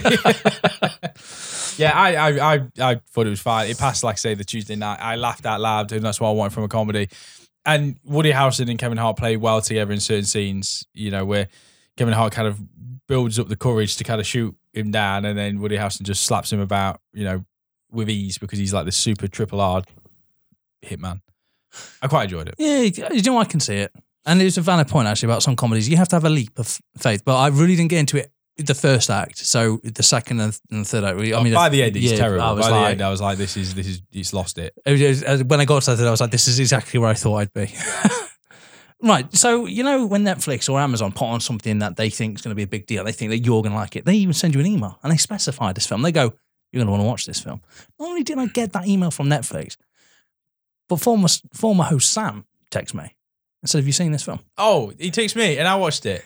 yeah, I, I, I, I thought it was fine. It passed, like I say, the Tuesday night. I laughed out loud, and that's what I wanted from a comedy. And Woody Harrelson and Kevin Hart play well together in certain scenes. You know, where Kevin Hart kind of builds up the courage to kind of shoot him down, and then Woody Harrelson just slaps him about, you know, with ease because he's like the super triple R hitman. I quite enjoyed it. Yeah, you know, I can see it. And there's a valid point actually about some comedies. You have to have a leap of faith, but I really didn't get into it the first act. So the second and and third act. I mean, by the end, it's yeah, terrible. I was By the like, end, I was like, this is this is it's lost it. it was- when I got to that, I was like, this is exactly where I thought I'd be. right. So, you know, when Netflix or Amazon put on something that they think is going to be a big deal, they think that you're going to like it, they even send you an email and they specify this film. They go, you're going to want to watch this film. Not only did I get that email from Netflix, but former, former host Sam texted me and said, have you seen this film? Oh, he takes me, and I watched it.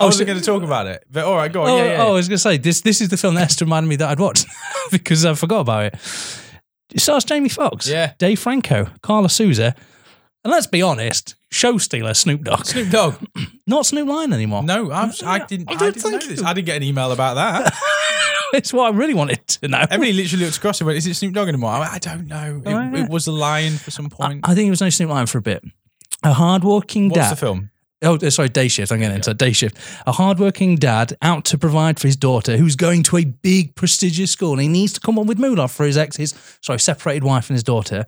I Oh, wasn't going to talk about it, but all right, go on. Oh, yeah, yeah. oh, I was going to say, this, this is the film that Esther reminded me that I'd watched because I forgot about it. It stars Jamie Foxx, Yeah. Dave Franco, Karla Souza, and let's be honest, show stealer Snoop Dogg. Snoop Dogg. Not Snoop Lion anymore. No, I'm, I didn't. I I, didn't know think this. I didn't get an email about that. it's what I really wanted to know. Emily literally looked across and went, "Is it Snoop Dogg anymore?" I, went, I don't know. It, Oh, yeah. it was a lion for some point. I think it was no Snoop Lion for a bit. A hardworking What's dad. What's the film? Oh, uh, sorry, day shift. I'm getting into day shift. A hardworking dad out to provide for his daughter, who's going to a big prestigious school, and he needs to come up with moolah for his ex, his sorry, separated wife and his daughter.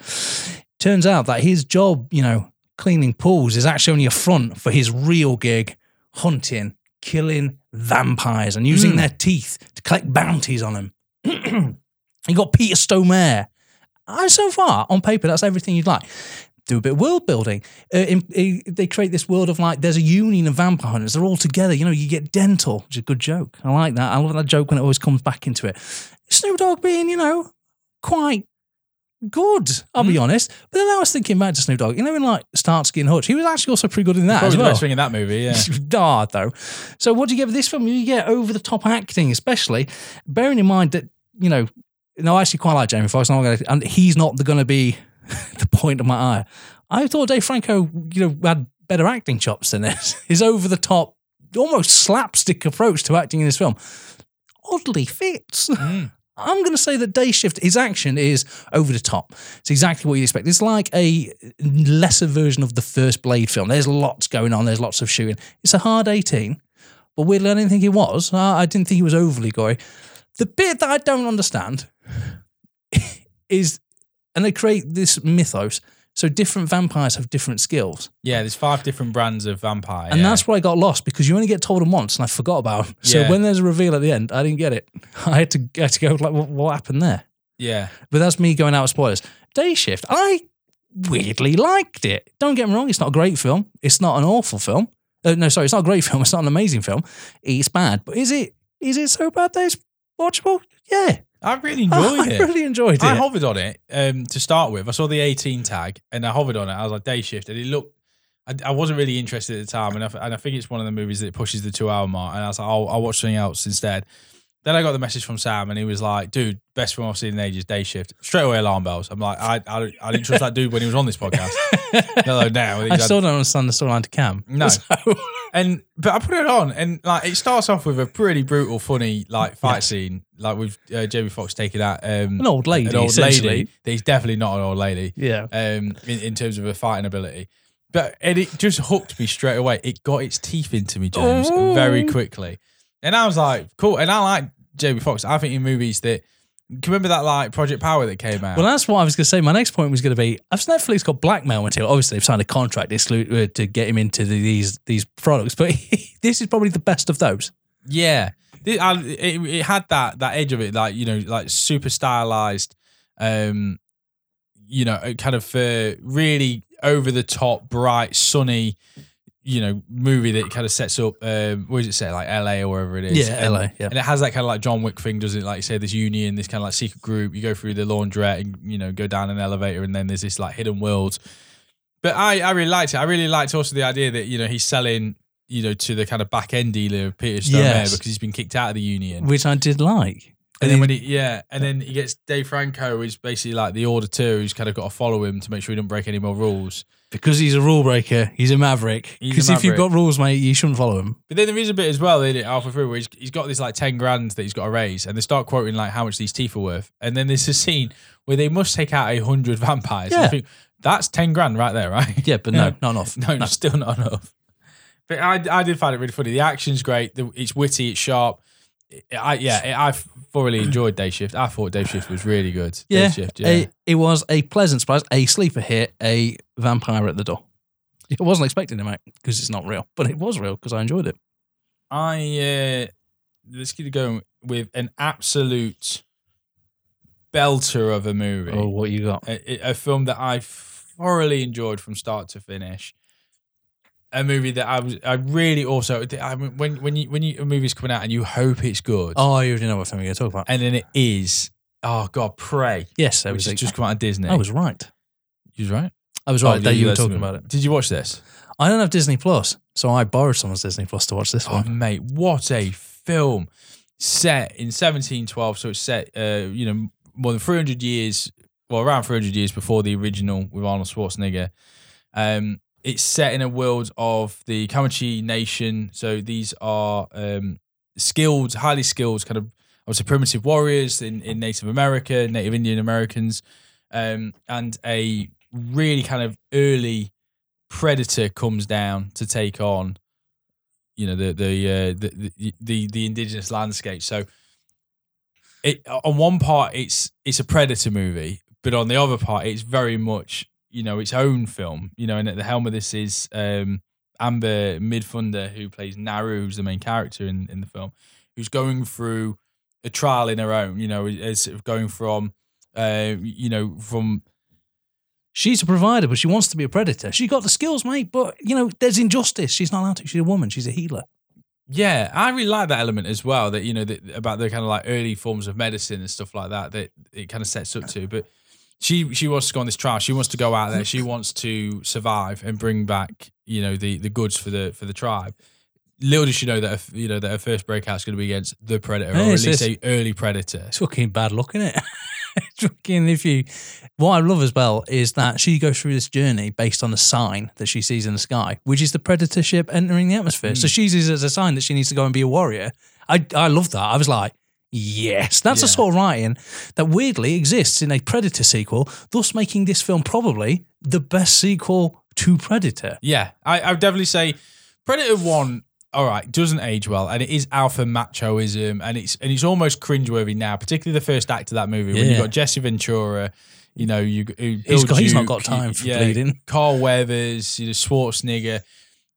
Turns out that his job, you know, cleaning pools, is actually only a front for his real gig, hunting, killing vampires, and using Hmm. their teeth to collect bounties on them. you got Peter Stormare. And so far, on paper, that's everything you'd like do a bit of world building. Uh, in, in- they create this world of like, there's a union of vampire hunters. They're all together. You know, you get dental, which is a good joke. I like that. I love that joke when it always comes back into it. Snoop Dogg being, you know, quite good, I'll be honest. But then I was thinking back to Snoop Dogg, you know, in like Starsky and Hutch, he was actually also pretty good in that Probably as the well. best thing in that movie. Yeah. Dar though. So what do you get with this film? You get over the top acting, especially bearing in mind that you know. No, I actually quite like Jamie Foxx, and, and he's not going to be the point of my eye. I thought Dave Franco, you know, had better acting chops than this. His over the top, almost slapstick approach to acting in this film oddly fits. Mm. I'm going to say that Day Shift, his action is over the top. It's exactly what you'd expect. It's like a lesser version of the first Blade film. There's lots going on, there's lots of shooting. It's a hard 18, but weirdly, I didn't think it was. I I didn't think he was overly gory. The bit that I don't understand is, and they create this mythos. So different vampires have different skills. Yeah, there's five different brands of vampire. And yeah. that's where I got lost because you only get told them once and I forgot about them. So Yeah. when there's a reveal at the end, I didn't get it. I had to, I had to go, like, what, what happened there? yeah. But that's me going out with spoilers. Day Shift, I weirdly liked it. Don't get me wrong, it's not a great film. It's not an awful film. Uh, no, sorry, it's not a great film. It's not an amazing film. It's bad. But is it is it so bad that it's watchable? Yeah. I really enjoyed it. I really enjoyed it. I hovered on it um, to start with. I saw the 18 tag and I hovered on it. I was like, day shift. And it looked, I, I wasn't really interested at the time. And I, and I think it's one of the movies that pushes the two hour mark. And I was like, I'll, I'll watch something else instead. Then I got the message from Sam and he was like, dude, best film I've seen in ages, day shift. Straight away, alarm bells. I'm like, I, I, I didn't trust that dude when he was on this podcast. Hello, now. I had- still don't understand the storyline to Cam. No. So- and but I put it on, and like it starts off with a pretty brutal, funny like fight Yes. scene, like with uh, Jamie Foxx taking out um, An old lady, an old lady. He's definitely not an old lady, yeah. um, in, in terms of her fighting ability. But and it just hooked me straight away. It got its teeth into me, James, Oh. very quickly, and I was like, cool. And I like Jamie Foxx. I think in movies that. Can you remember that like Project Power that came out? Well, that's what I was going to say. My next point was going to be: I've Netflix got blackmail material. Obviously, they've signed a contract exclu- uh, to get him into the, these these products, but this is probably the best of those. Yeah, it, it, it had that that edge of it, like you know, like super stylized, um, you know, kind of uh, really over the top, bright, sunny, you know, movie that kind of sets up. Um, what does it say, like L.A. or wherever it is? Yeah, and, LA, yeah. and it has that kind of like John Wick thing, doesn't it? Like you say, this union, this kind of like secret group. You go through the laundrette and you know go down an elevator, and then there's this like hidden world. But I, I really liked it. I really liked also the idea that you know he's selling, you know, to the kind of back end dealer of Peter Stormare Yes. because he's been kicked out of the union. which I did like. And then when he, yeah, and then he gets Dave Franco, who's basically like the auditor, who's kind of got to follow him to make sure he doesn't break any more rules. Because he's a rule breaker, he's a maverick. Because if you've got rules, mate, you shouldn't follow them. But then there is a bit as well in it halfway through where he's, he's got this like ten grand that he's got to raise, and they start quoting like how much these teeth are worth, and then there's a scene where they must take out a hundred vampires. Yeah. think, that's ten grand right there, right? Yeah, but no, not enough. No, still not enough. But I, I did find it really funny. The action's great. The, it's witty. It's sharp. I, yeah, I thoroughly enjoyed Day Shift. I thought Day Shift was really good. Day Yeah, Shift, yeah. It, it was a pleasant surprise, a sleeper hit, a vampire at the door. I wasn't expecting it, mate, because it's not real, but it was real because I enjoyed it. I uh, let's keep it going with an absolute belter of a movie. Oh, what you got? a, a film that I thoroughly enjoyed from start to finish. A movie that I was, I really also, I mean, when when you when you a movie's coming out and you hope it's good, Oh, you already know what film you're going to talk about. and then it is. Oh God, pray. Yes, I was just come out of Disney. I was right. you was right. I was Oh, right that you were talking about it. Did you watch this? I don't have Disney Plus, so I borrowed someone's Disney Plus to watch this Oh one. mate, what a film! Set in 1712, so it's set, uh, you know, more than 300 years, well, around 300 years before the original with Arnold Schwarzenegger. Um, it's set in a world of the Comanche Nation. So these are um, skilled, highly skilled, kind of, I would say, primitive warriors in, in Native America, Native Indian Americans, um, and a really kind of early predator comes down to take on you know the the uh, the, the the the indigenous landscape. So it on one part it's it's a predator movie, but on the other part it's very much you know its own film. You know, and at the helm of this is um, Amber Midthunder, who plays Naru, who's the main character in in the film, who's going through a trial in her own. You know, of going from uh, you know from She's a provider, but she wants to be a predator. She's got the skills, mate, but you know, there's injustice. She's not allowed to. She's a woman. She's a healer. Yeah, I really like that element as well. That you know that, about the kind of like early forms of medicine and stuff like that. That it kind of sets up to. But she she wants to go on this trial. She wants to go out there. She wants to survive and bring back you know the the goods for the for the tribe. Little does she know that her, you know that her first breakout is going to be against the predator, or at least a early predator. It's fucking bad luck, isn't it? Fucking if you. What I love as well is that she goes through this journey based on a sign that she sees in the sky, which is the predator ship entering the atmosphere. So hmm. she sees it as a sign that she needs to go and be a warrior. I I love that. I was like, yes, that's the sort of writing that weirdly exists in a Predator sequel, thus making this film probably the best sequel to Predator. Yeah, I, I would definitely say Predator One. All right, doesn't age well, and it is alpha machoism, and it's and it's almost cringeworthy now, particularly the first act of that movie when you Yeah. got Jesse Ventura. You know, you who- He's got- he's not got time for yeah, bleeding. Carl Weathers, you know, Schwarzenegger.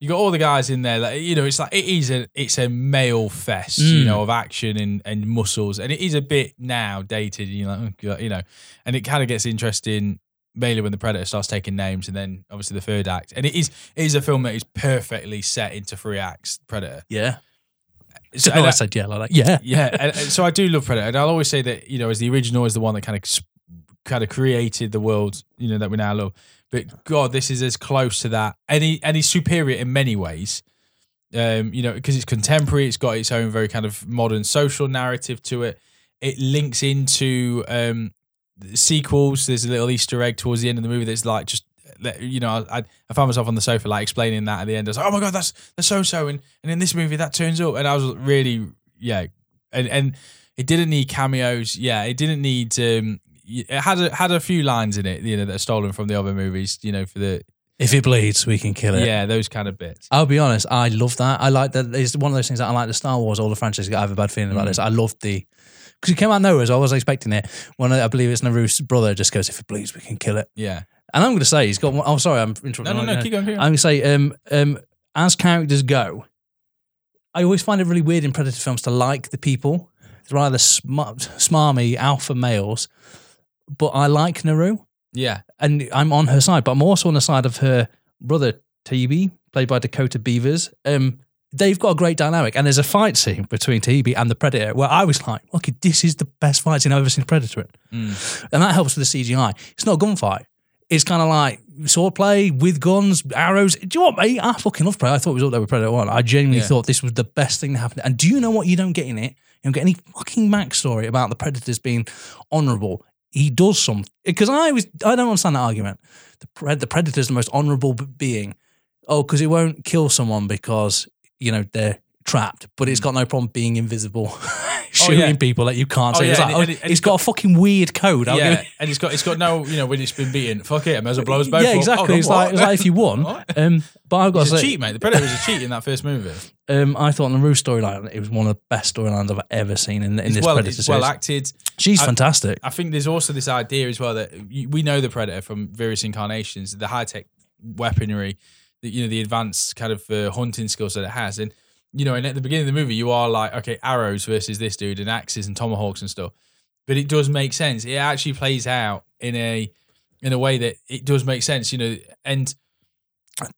You got all the guys in there. That, you know, it's like it is a it's a male fest, you Mm. know, of action and, and muscles, and it is a bit now dated. You know, you know, and it kind of gets interesting mainly when the predator starts taking names, and then obviously the third act. And it is it is a film that is perfectly set into three acts. Predator. Yeah. So, oh, I I- said yeah, like that. Yeah. yeah, and, and so I do love Predator, and I'll always say that you know, as the original is the one that kind of kind of created the world, you know, that we now love. But God, this is as close to that, Any he's superior in many ways. Um, you know, because it's contemporary, it's got its own very kind of modern social narrative to it. It links into um sequels. There's a little Easter egg towards the end of the movie that's like just you know, I I found myself on the sofa like explaining that at the end. I was like, oh my god, that's that's so so, and and in this movie that turns up, and I was really yeah, and and it didn't need cameos. Yeah, it didn't need. um It had a, had a few lines in it, you know, that are stolen from the other movies. You know, for the If it bleeds, we can kill it. yeah those kind of bits. I'll be honest, I love that. I like that. It's one of those things that I like the Star Wars, all the franchises. I have a bad feeling about Mm. this. I love the because it came out nowhere, so I wasn't expecting it. When I, I believe it's Naru's brother, just goes, "If it bleeds, we can kill it." Yeah, And I'm going to say he's got. One, oh, sorry, I'm interrupting. no, no, no, keep going, keep I'm going. going to say, um, um, as characters go, I always find it really weird in Predator films to like the people. They're either smart, smarmy alpha males, but I like Naru Yeah, and I'm on her side, but I'm also on the side of her brother TB, played by Dakota Beavers. Um, they've got a great dynamic, and there's a fight scene between TB and the Predator where I was like, "Okay, this is the best fight scene I've ever seen Predator in," Mm. and that helps with the CGI. It's not a gunfight. It's kind of like swordplay with guns, arrows. Do you know me? I fucking love Predator. I thought it was up there with Predator 1. I genuinely Yeah. thought this was the best thing that happened. And do you know what you don't get in it? You don't get any fucking backstory about the Predators being honourable. He does something. Because I was, I don't understand that argument. The, pred- the Predator's the most honourable being. Oh, because it won't kill someone because, you know, they're trapped, but it's hmm. got no problem being invisible, shooting yeah. people that you can't Oh, see. Yeah, like, and oh, it- and it- and it's got, a fucking weird code. I'll yeah, and he's got it's got no you know when it's been beaten. Fuck it, I may as well blow us both. yeah, up. exactly. Oh, it's like it's like if you won. Um, but I've got It's to a say, cheat, mate. The Predator was a cheat in that first movie. um, I thought Naru's storyline it was one of the best storylines I've ever seen in, in It's this well, Predator series. well acted. She's I- fantastic. I think there's also this idea as well that we know the Predator from various incarnations, the high tech weaponry, the, you know the advanced kind of uh, hunting skills that it has. And you know, and at the beginning of the movie, you are like, okay, arrows versus this dude, and axes and tomahawks and stuff. But it does make sense. It actually plays out in a in a way that it does make sense. You know, and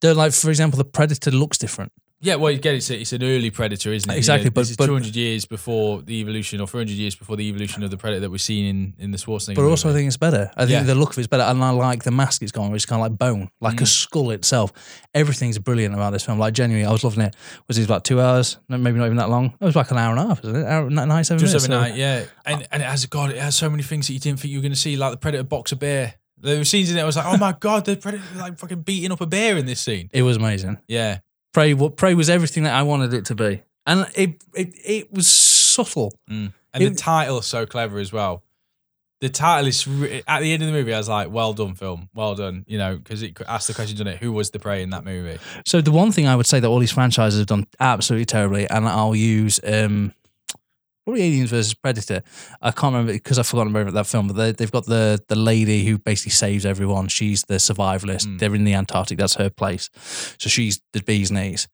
They're like, for example, the predator looks different. Yeah, well, you get it. It's, it's an early predator, isn't it? You Exactly, know, but- but- 200 years before the evolution, or 400 years before the evolution of the predator that we're seeing in in the Schwarzenegger. But also, I think it's better. I think Yeah. the look of it's better, and I like the mask it's gone. It's kind of like bone, like a Mm. skull itself. Everything's brilliant about this film. Like genuinely, I was loving it. Was it about two hours? No, Maybe not even that long. It was like an hour and a half, isn't it? Hour, ninety-seven just minutes. every so- night, yeah. And and it has God, it has so many things that you didn't think you were going to see, like the predator box a bear. There were scenes in it. I was like, oh my God, the predator like fucking beating up a bear in this scene. It was amazing. Yeah, Prey, what Prey was everything that I wanted it to be, and it it it was subtle. Mm. and the title so clever as well. The title is re- at the end of the movie. I was like, "Well done, film. Well done." You know, because it asked the questions on it. Who was the prey in that movie? So the one thing I would say that all these franchises have done absolutely terribly, and I'll use um, probably Aliens versus Predator. I can't remember because I've forgotten about that film, but they, they've got the the lady who basically saves everyone. She's the survivalist. Mm. They're in the Antarctic. That's her place. So she's the bee's knees.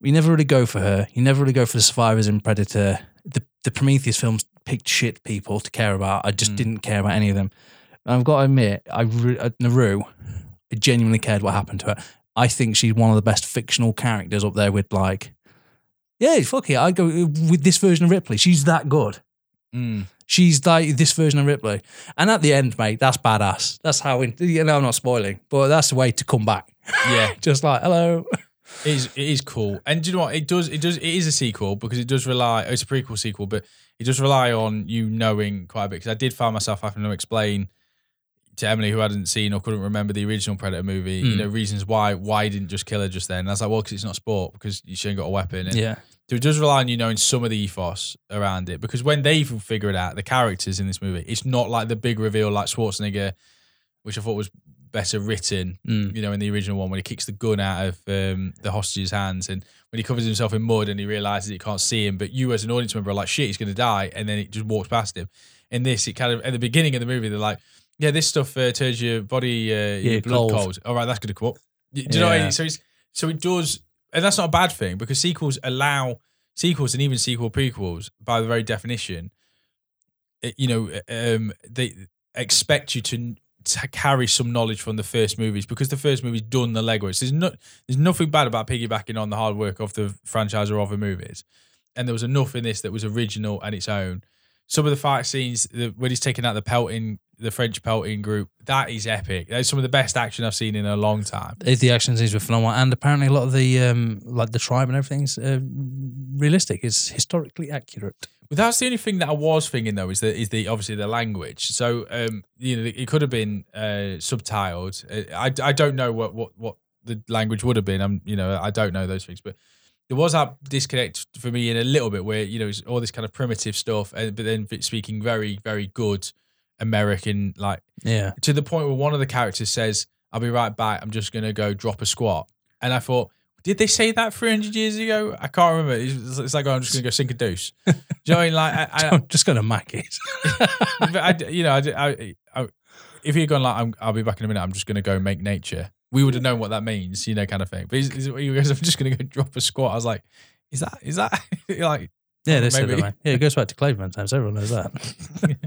You never really go for her. You never really go for the survivors in Predator. The the Prometheus films picked shit people to care about. I just Mm. didn't care about any of them. And I've got to admit, I re- uh, Naru, I genuinely cared what happened to her. I think she's one of the best fictional characters up there with like, yeah, fuck it. I go with this version of Ripley. She's that good. Mm. She's like this version of Ripley. And at the end, mate, that's badass. That's how, in, you know, I'm not spoiling, but that's the way to come back. Yeah, Just like, hello. it is. It is cool. And do you know what? It does. It does. It is a sequel because it does rely. It's a prequel sequel, but it does rely on you knowing quite a bit. Because I did find myself having to explain to Emily, who hadn't seen or couldn't remember the original Predator movie, you Mm. know, reasons why why he didn't just kill her just then. And I was like, well, because it's not sport, because she ain't got a weapon. And Yeah. So it does rely on you knowing some of the ethos around it because when they even figure it out, the characters in this movie, it's not like the big reveal like Schwarzenegger, which I thought was better written. Mm. You know, in the original one when he kicks the gun out of um, the hostage's hands and when he covers himself in mud and he realizes he can't see him, but you as an audience member are like, shit, he's going to die, and then it just walks past him. In this, it kind of at the beginning of the movie, they're like, yeah, this stuff uh, turns your body, uh, your blood cold. cold. All right, that's good to up. Do you know what I mean? So it's so it does, and that's not a bad thing because sequels allow sequels and even sequel prequels, by the very definition, it- you know, um, they expect you to, to carry some knowledge from the first movies because the first movie's done the legwork. There's no, there's nothing bad about piggybacking on the hard work of the franchise or other movies, and there was enough in this that was original and its own. Some of the fight scenes the, when he's taking out the pelting, the French pelting group, that is epic. That's some of the best action I've seen in a long time. The action scenes were phenomenal, and apparently a lot of the um, like the tribe and everything's uh, realistic. It's historically accurate. But that's the only thing that I was thinking though is the is the obviously the language. So um, you know, it could have been uh, subtitled. Uh, I, I don't know what, what what the language would have been. I'm you know I don't know those things, but there was that disconnect for me in a little bit where you know it's all this kind of primitive stuff, and but then speaking very very good American like Yeah, to the point where one of the characters says, "I'll be right back. I'm just gonna go drop a squat," and I thought. Did they say that 300 years ago? I can't remember. It's, it's like, oh, I'm just going to go sink a deuce. Do you know what I mean? Like, I, I, I'm just going to mack it. but I, you know, I, I, I, if he'd gone like, I'm, I'll be back in a minute. I'm just going to go make nature. We would have known what that means, you know, kind of thing. But he's, he's, he goes, I'm just going to go drop a squat. I was like, is that, is that like, Yeah, they said that, mate. Yeah, it goes back to caveman times. Everyone knows that.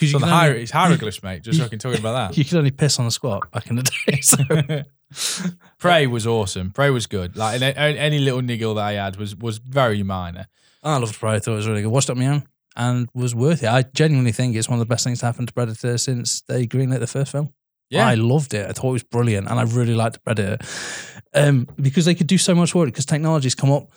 Because on the only- it's hieroglyphs, mate. Just so I can talk about you could only piss on the squat back in the day. So. Prey was awesome. Prey was good. Like, any little niggle that I had was was very minor. I loved Prey. I thought it was really good. Watched it on my own and was worth it. I genuinely think it's one of the best things to happen to Predator since they greenlit the first film. Yeah, I loved it. I thought it was brilliant, and I really liked Predator um, because they could do so much work because technologies come up.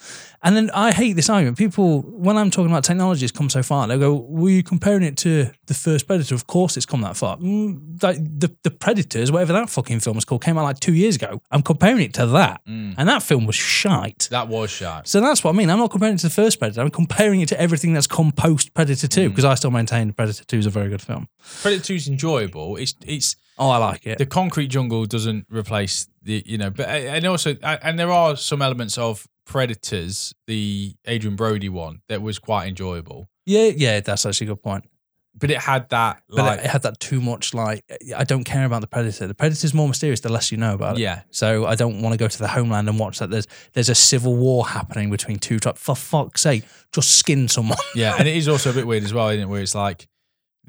And then I hate this argument. People, when I'm talking about technology, has come so far, they go, "Were you comparing it to the first Predator?" Of course, it's come that far. Mm, like the the Predators, whatever that fucking film was called, came out like two years ago. I'm comparing it to that, Mm. and that film was shite. that was sharp. So that's what I mean. I'm not comparing it to the first Predator. I'm comparing it to everything that's come post Predator 2 because I still maintain Predator 2 is a very good film. Predator Two is enjoyable. It's it's Oh, I like it. the concrete jungle doesn't replace the you know but uh, and also uh, and there are some elements of predators the Adrien Brody one that was quite enjoyable Yeah, yeah, that's actually a good point. but it had that But like it had that too much like uh, I don't care about the predator. The predator's more mysterious the less you know about it. yeah. So I don't want to go to the homeland and watch that. There's there's a civil war happening between two tribes. For fuck's sake, just skin someone. Yeah, and it is also a bit weird as well, isn't it? Where it's like,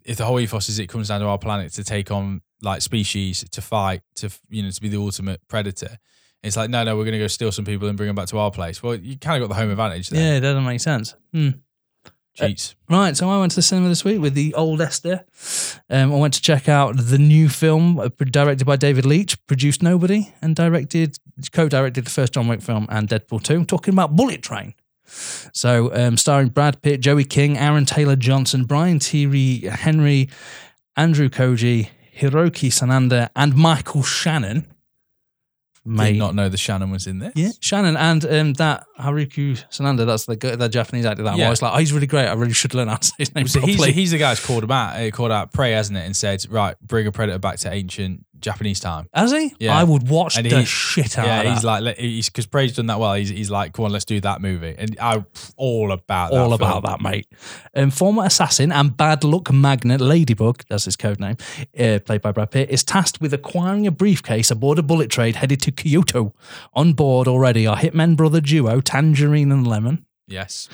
if the whole ethos is it comes down to our planet to take on like species to fight to you know to be the ultimate predator. It's like no, no, we're going to go steal some people and bring them back to our place. Well, you kind of got the home advantage there. Yeah, it doesn't make sense. Hmm. Cheats. Right, so I went to the cinema this week with the old Esther. Um, I went to check out the new film uh, directed by David Leitch, produced Nobody, and directed, co-directed the first John Wick film and Deadpool 2. I'm talking about Bullet Train. So, um, starring Brad Pitt, Joey King, Aaron Taylor Johnson, Brian Tyree Henry, Andrew Koji, Hiroki Sananda, and Michael Shannon. Did not know the Shannon was in there. yeah, Shannon and um, that Haruki Sananda, that's the the Japanese actor. That one. Yeah. I was like, oh, he's really great. I really should learn how to say his name So he's, properly. he's the guy who's called him out, uh, called out Prey, hasn't it? And said, right, bring a predator back to ancient Japanese time. Has he? Yeah. I would watch And the he- shit out yeah, of that. he's like, he's because Prey's done that well. He's, he's like, come on, let's do that movie. And I'm all about that. all film. about that, mate. Um, former assassin and bad luck magnet Ladybug, that's his code name, uh, played by Brad Pitt, is tasked with acquiring a briefcase aboard a bullet train headed to Kyoto. On board already are hitmen brother duo Tangerine and Lemon. Yes.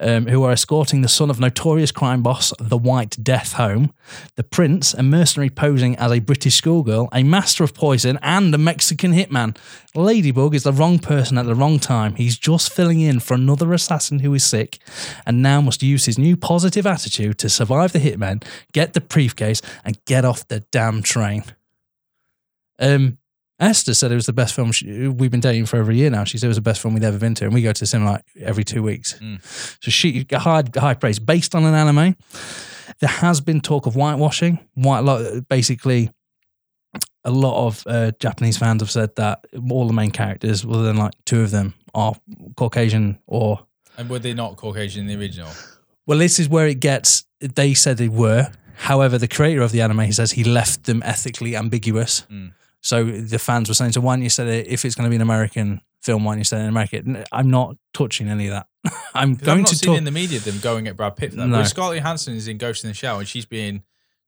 um, who are escorting the son of notorious crime boss, the White Death, home. The prince, a mercenary posing as a British schoolgirl, a master of poison, and a Mexican hitman. Ladybug is the wrong person at the wrong time. He's just filling in for another assassin who is sick and now must use his new positive attitude to survive the hitmen, get the briefcase, and get off the damn train. Um, Esther said it was the best film she, we've been dating for over a year now. She said it was the best film we'd ever been to, and we go to the cinema like every two weeks. So she high high praise based on an anime. There has been talk of whitewashing. White basically, a lot of uh, Japanese fans have said that all the main characters, other than like two of them, are Caucasian or. And were they not Caucasian in the original? Well, this is where it gets. They said they were. However, the creator of the anime says he left them ethically ambiguous. Mm. So the fans were saying, "So why don't you say that if it's going to be an American film, why don't you say it in America?" I'm not touching any of that. I'm going to talk. in the media them going at Brad Pitt for that. No. But Scarlett Johansson is in Ghost in the Shell and she's being,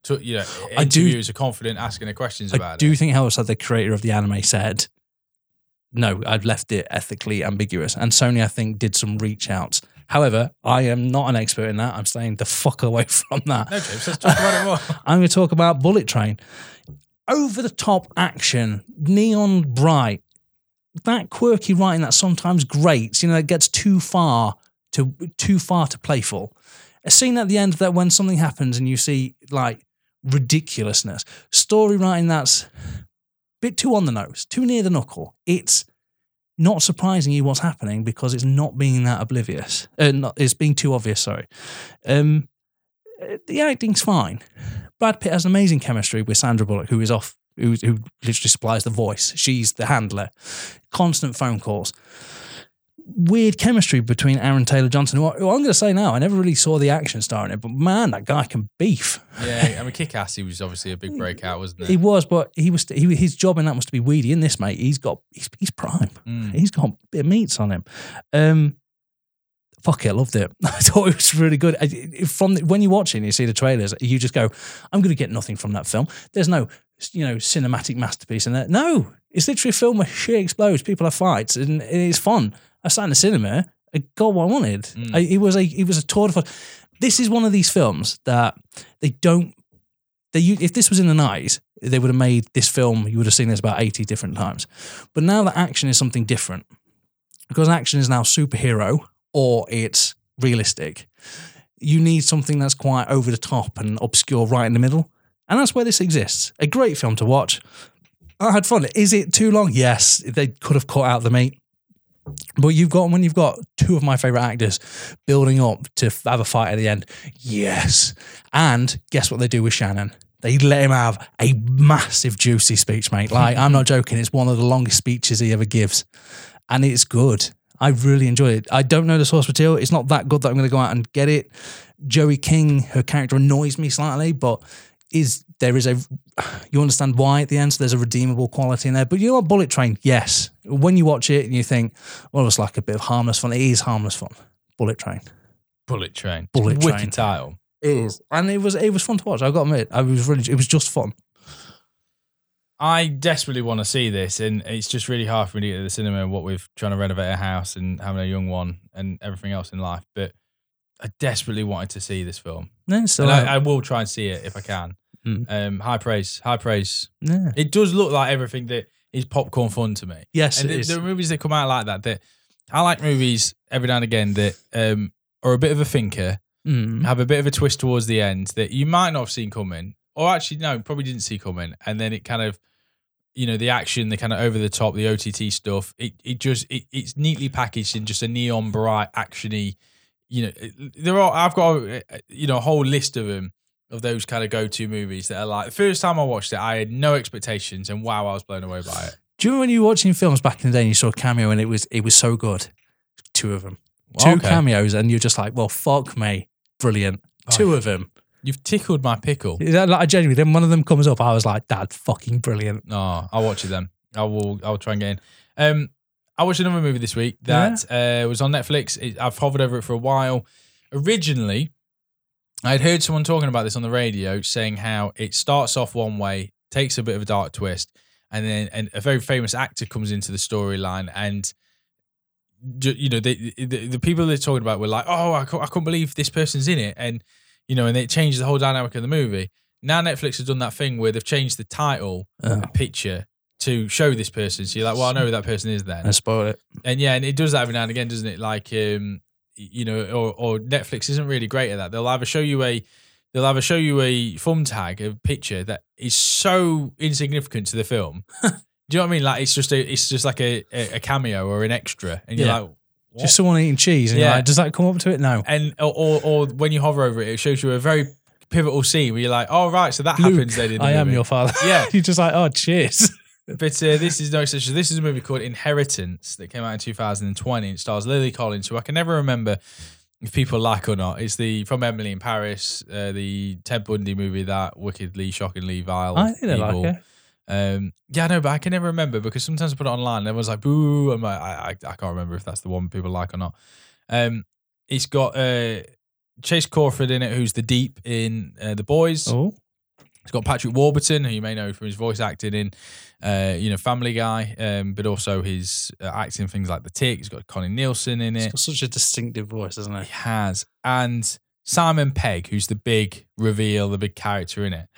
to, you know, I do- interviews are confident asking her questions about it. I about do it. think, however, the creator of the anime said, no, I've left it ethically ambiguous. And Sony, I think, did some reach outs. However, I am not an expert in that. I'm staying the fuck away from that. No, James, let's talk about it more. I'm going to talk about Bullet Train. Over the top action, neon bright, that quirky writing that sometimes grates, you know, it gets too far to too far to playful. A scene at the end that when something happens and you see like ridiculousness, story writing that's a bit too on the nose, too near the knuckle. It's not surprising you what's happening because it's not being that oblivious. Uh, not, it's being too obvious. Sorry. Um, uh, the acting's fine. Brad Pitt has an amazing chemistry with Sandra Bullock, who is off, who, who literally supplies the voice. She's the handler. Constant phone calls. Weird chemistry between Aaron Taylor Johnson, who, I- who I'm going to say now, I never really saw the action star in it, but man, that guy can beef. Yeah, I mean, Kick Ass, he was obviously a big breakout, wasn't He it? was, but he was he, his job in that was to be weedy. In this, mate, he's got he's, he's prime. Mm. He's got a bit of meats on him. Um, fuck it, I loved it. I thought it was really good. I, from the, when you watch it and you see the trailers, you just go, "I'm going to get nothing from that film." There's no, you know, cinematic masterpiece in there. No, it's literally a film where shit explodes, people have fights, and it's fun. I sat in the cinema. I got what I wanted. Mm. I, it was a it was a tour de force. This is one of these films that they don't. They if this was in the nineties, they would have made this film. You would have seen this about eighty different times. But now that action is something different because action is now superhero or it's realistic. You need something that's quite over the top and obscure right in the middle. And that's where this exists. A great film to watch. I had fun. Is it too long? Yes. They could have cut out the meat. But you've got when you've got two of my favorite actors building up to have a fight at the end. Yes. And guess what they do with Shannon? They let him have a massive juicy speech, mate. Like I'm not joking. It's one of the longest speeches he ever gives, and it's good. I really enjoyed it. I don't know the source material. It's not that good that I'm going to go out and get it. Joey King, her character annoys me slightly, but is there is a you understand why at the end. So there's a redeemable quality in there. But you know what, Bullet Train, yes. When you watch it and you think, well, it's like a bit of harmless fun. It is harmless fun. Bullet Train. Bullet Train. Bullet Train. Wicked title. It is, and it was it was fun to watch. I got to admit, I was really it was just fun. I desperately want to see this, and it's just really hard for me to get to the cinema. What with trying to renovate a house and having a young one and everything else in life, but I desperately wanted to see this film, No, so and I, I will try and see it if I can. Mm. Um, high praise, high praise. yeah. It does look like everything that is popcorn fun to me. yes, and it the, is. there are movies that come out like that. That I like movies every now and again that um, are a bit of a thinker, Mm. have a bit of a twist towards the end that you might not have seen coming, or actually no, probably didn't see coming, and then it kind of, you know, the action, the kind of over the top, the OTT stuff. It it just it, it's neatly packaged in just a neon bright actiony. You know, there are I've got a, you know a whole list of them of those kind of go to movies that are like the first time I watched it, I had no expectations, and wow, I was blown away by it. Do you remember when you were watching films back in the day and you saw a cameo and it was it was so good? Two of them, two Okay. cameos, and you're just like, well, fuck me, brilliant. Oh, Two of them. You've tickled my pickle. Like, I genuinely, then one of them comes up, I was like, Dad, fucking brilliant. No, I'll watch it then. I will. I'll try and get in. Um, I watched another movie this week that uh, was on Netflix. It, I've hovered over it for a while. Originally, I'd heard someone talking about this on the radio, saying how it starts off one way, takes a bit of a dark twist, and then and a very famous actor comes into the storyline, and ju- you know the, the the people they're talking about were like, oh, I I couldn't believe this person's in it, and you know, and it changed the whole dynamic of the movie. Now Netflix has done that thing where they've changed the title Oh. a picture to show this person. So you're like, well, I know who that person is then. I spoiled it. And yeah, and it does that every now and again, doesn't it? Like, um, you know, or, or Netflix isn't really great at that. They'll either show you a, they'll either show you a thumb tag, a picture that is so insignificant to the film. Do you know what I mean? Like, it's just a, it's just like a, a, a cameo or an extra, and you're Yeah. like, what? Just someone eating cheese, and Yeah. like, does that come up to it? No. and or, or or when you hover over it, it shows you a very pivotal scene where you're like, oh right, so that happens then. In the I am your father. Yeah. you're just like, oh, cheers. But uh, this is no exception. This is a movie called Inheritance that came out in 2020. It stars Lily Collins, who I can never remember if people like or not. It's the from Emily in Paris, uh, the Ted Bundy movie that wickedly, shockingly vile. I didn't evil. like it. Um, yeah, I know, but I can never remember because sometimes I put it online and everyone's like, boo. I'm like, I, I, I can't remember if that's the one people like or not. Um, it's got uh, Chace Crawford in it, who's the Deep in uh, The Boys. Oh, It's got Patrick Warburton, who you may know from his voice acting in, uh, you know, Family Guy, um, but also his uh, acting things like The Tick. He's got Connie Nielsen in it. such a distinctive voice, doesn't it? He has, and Simon Pegg, who's the big reveal, the big character in it.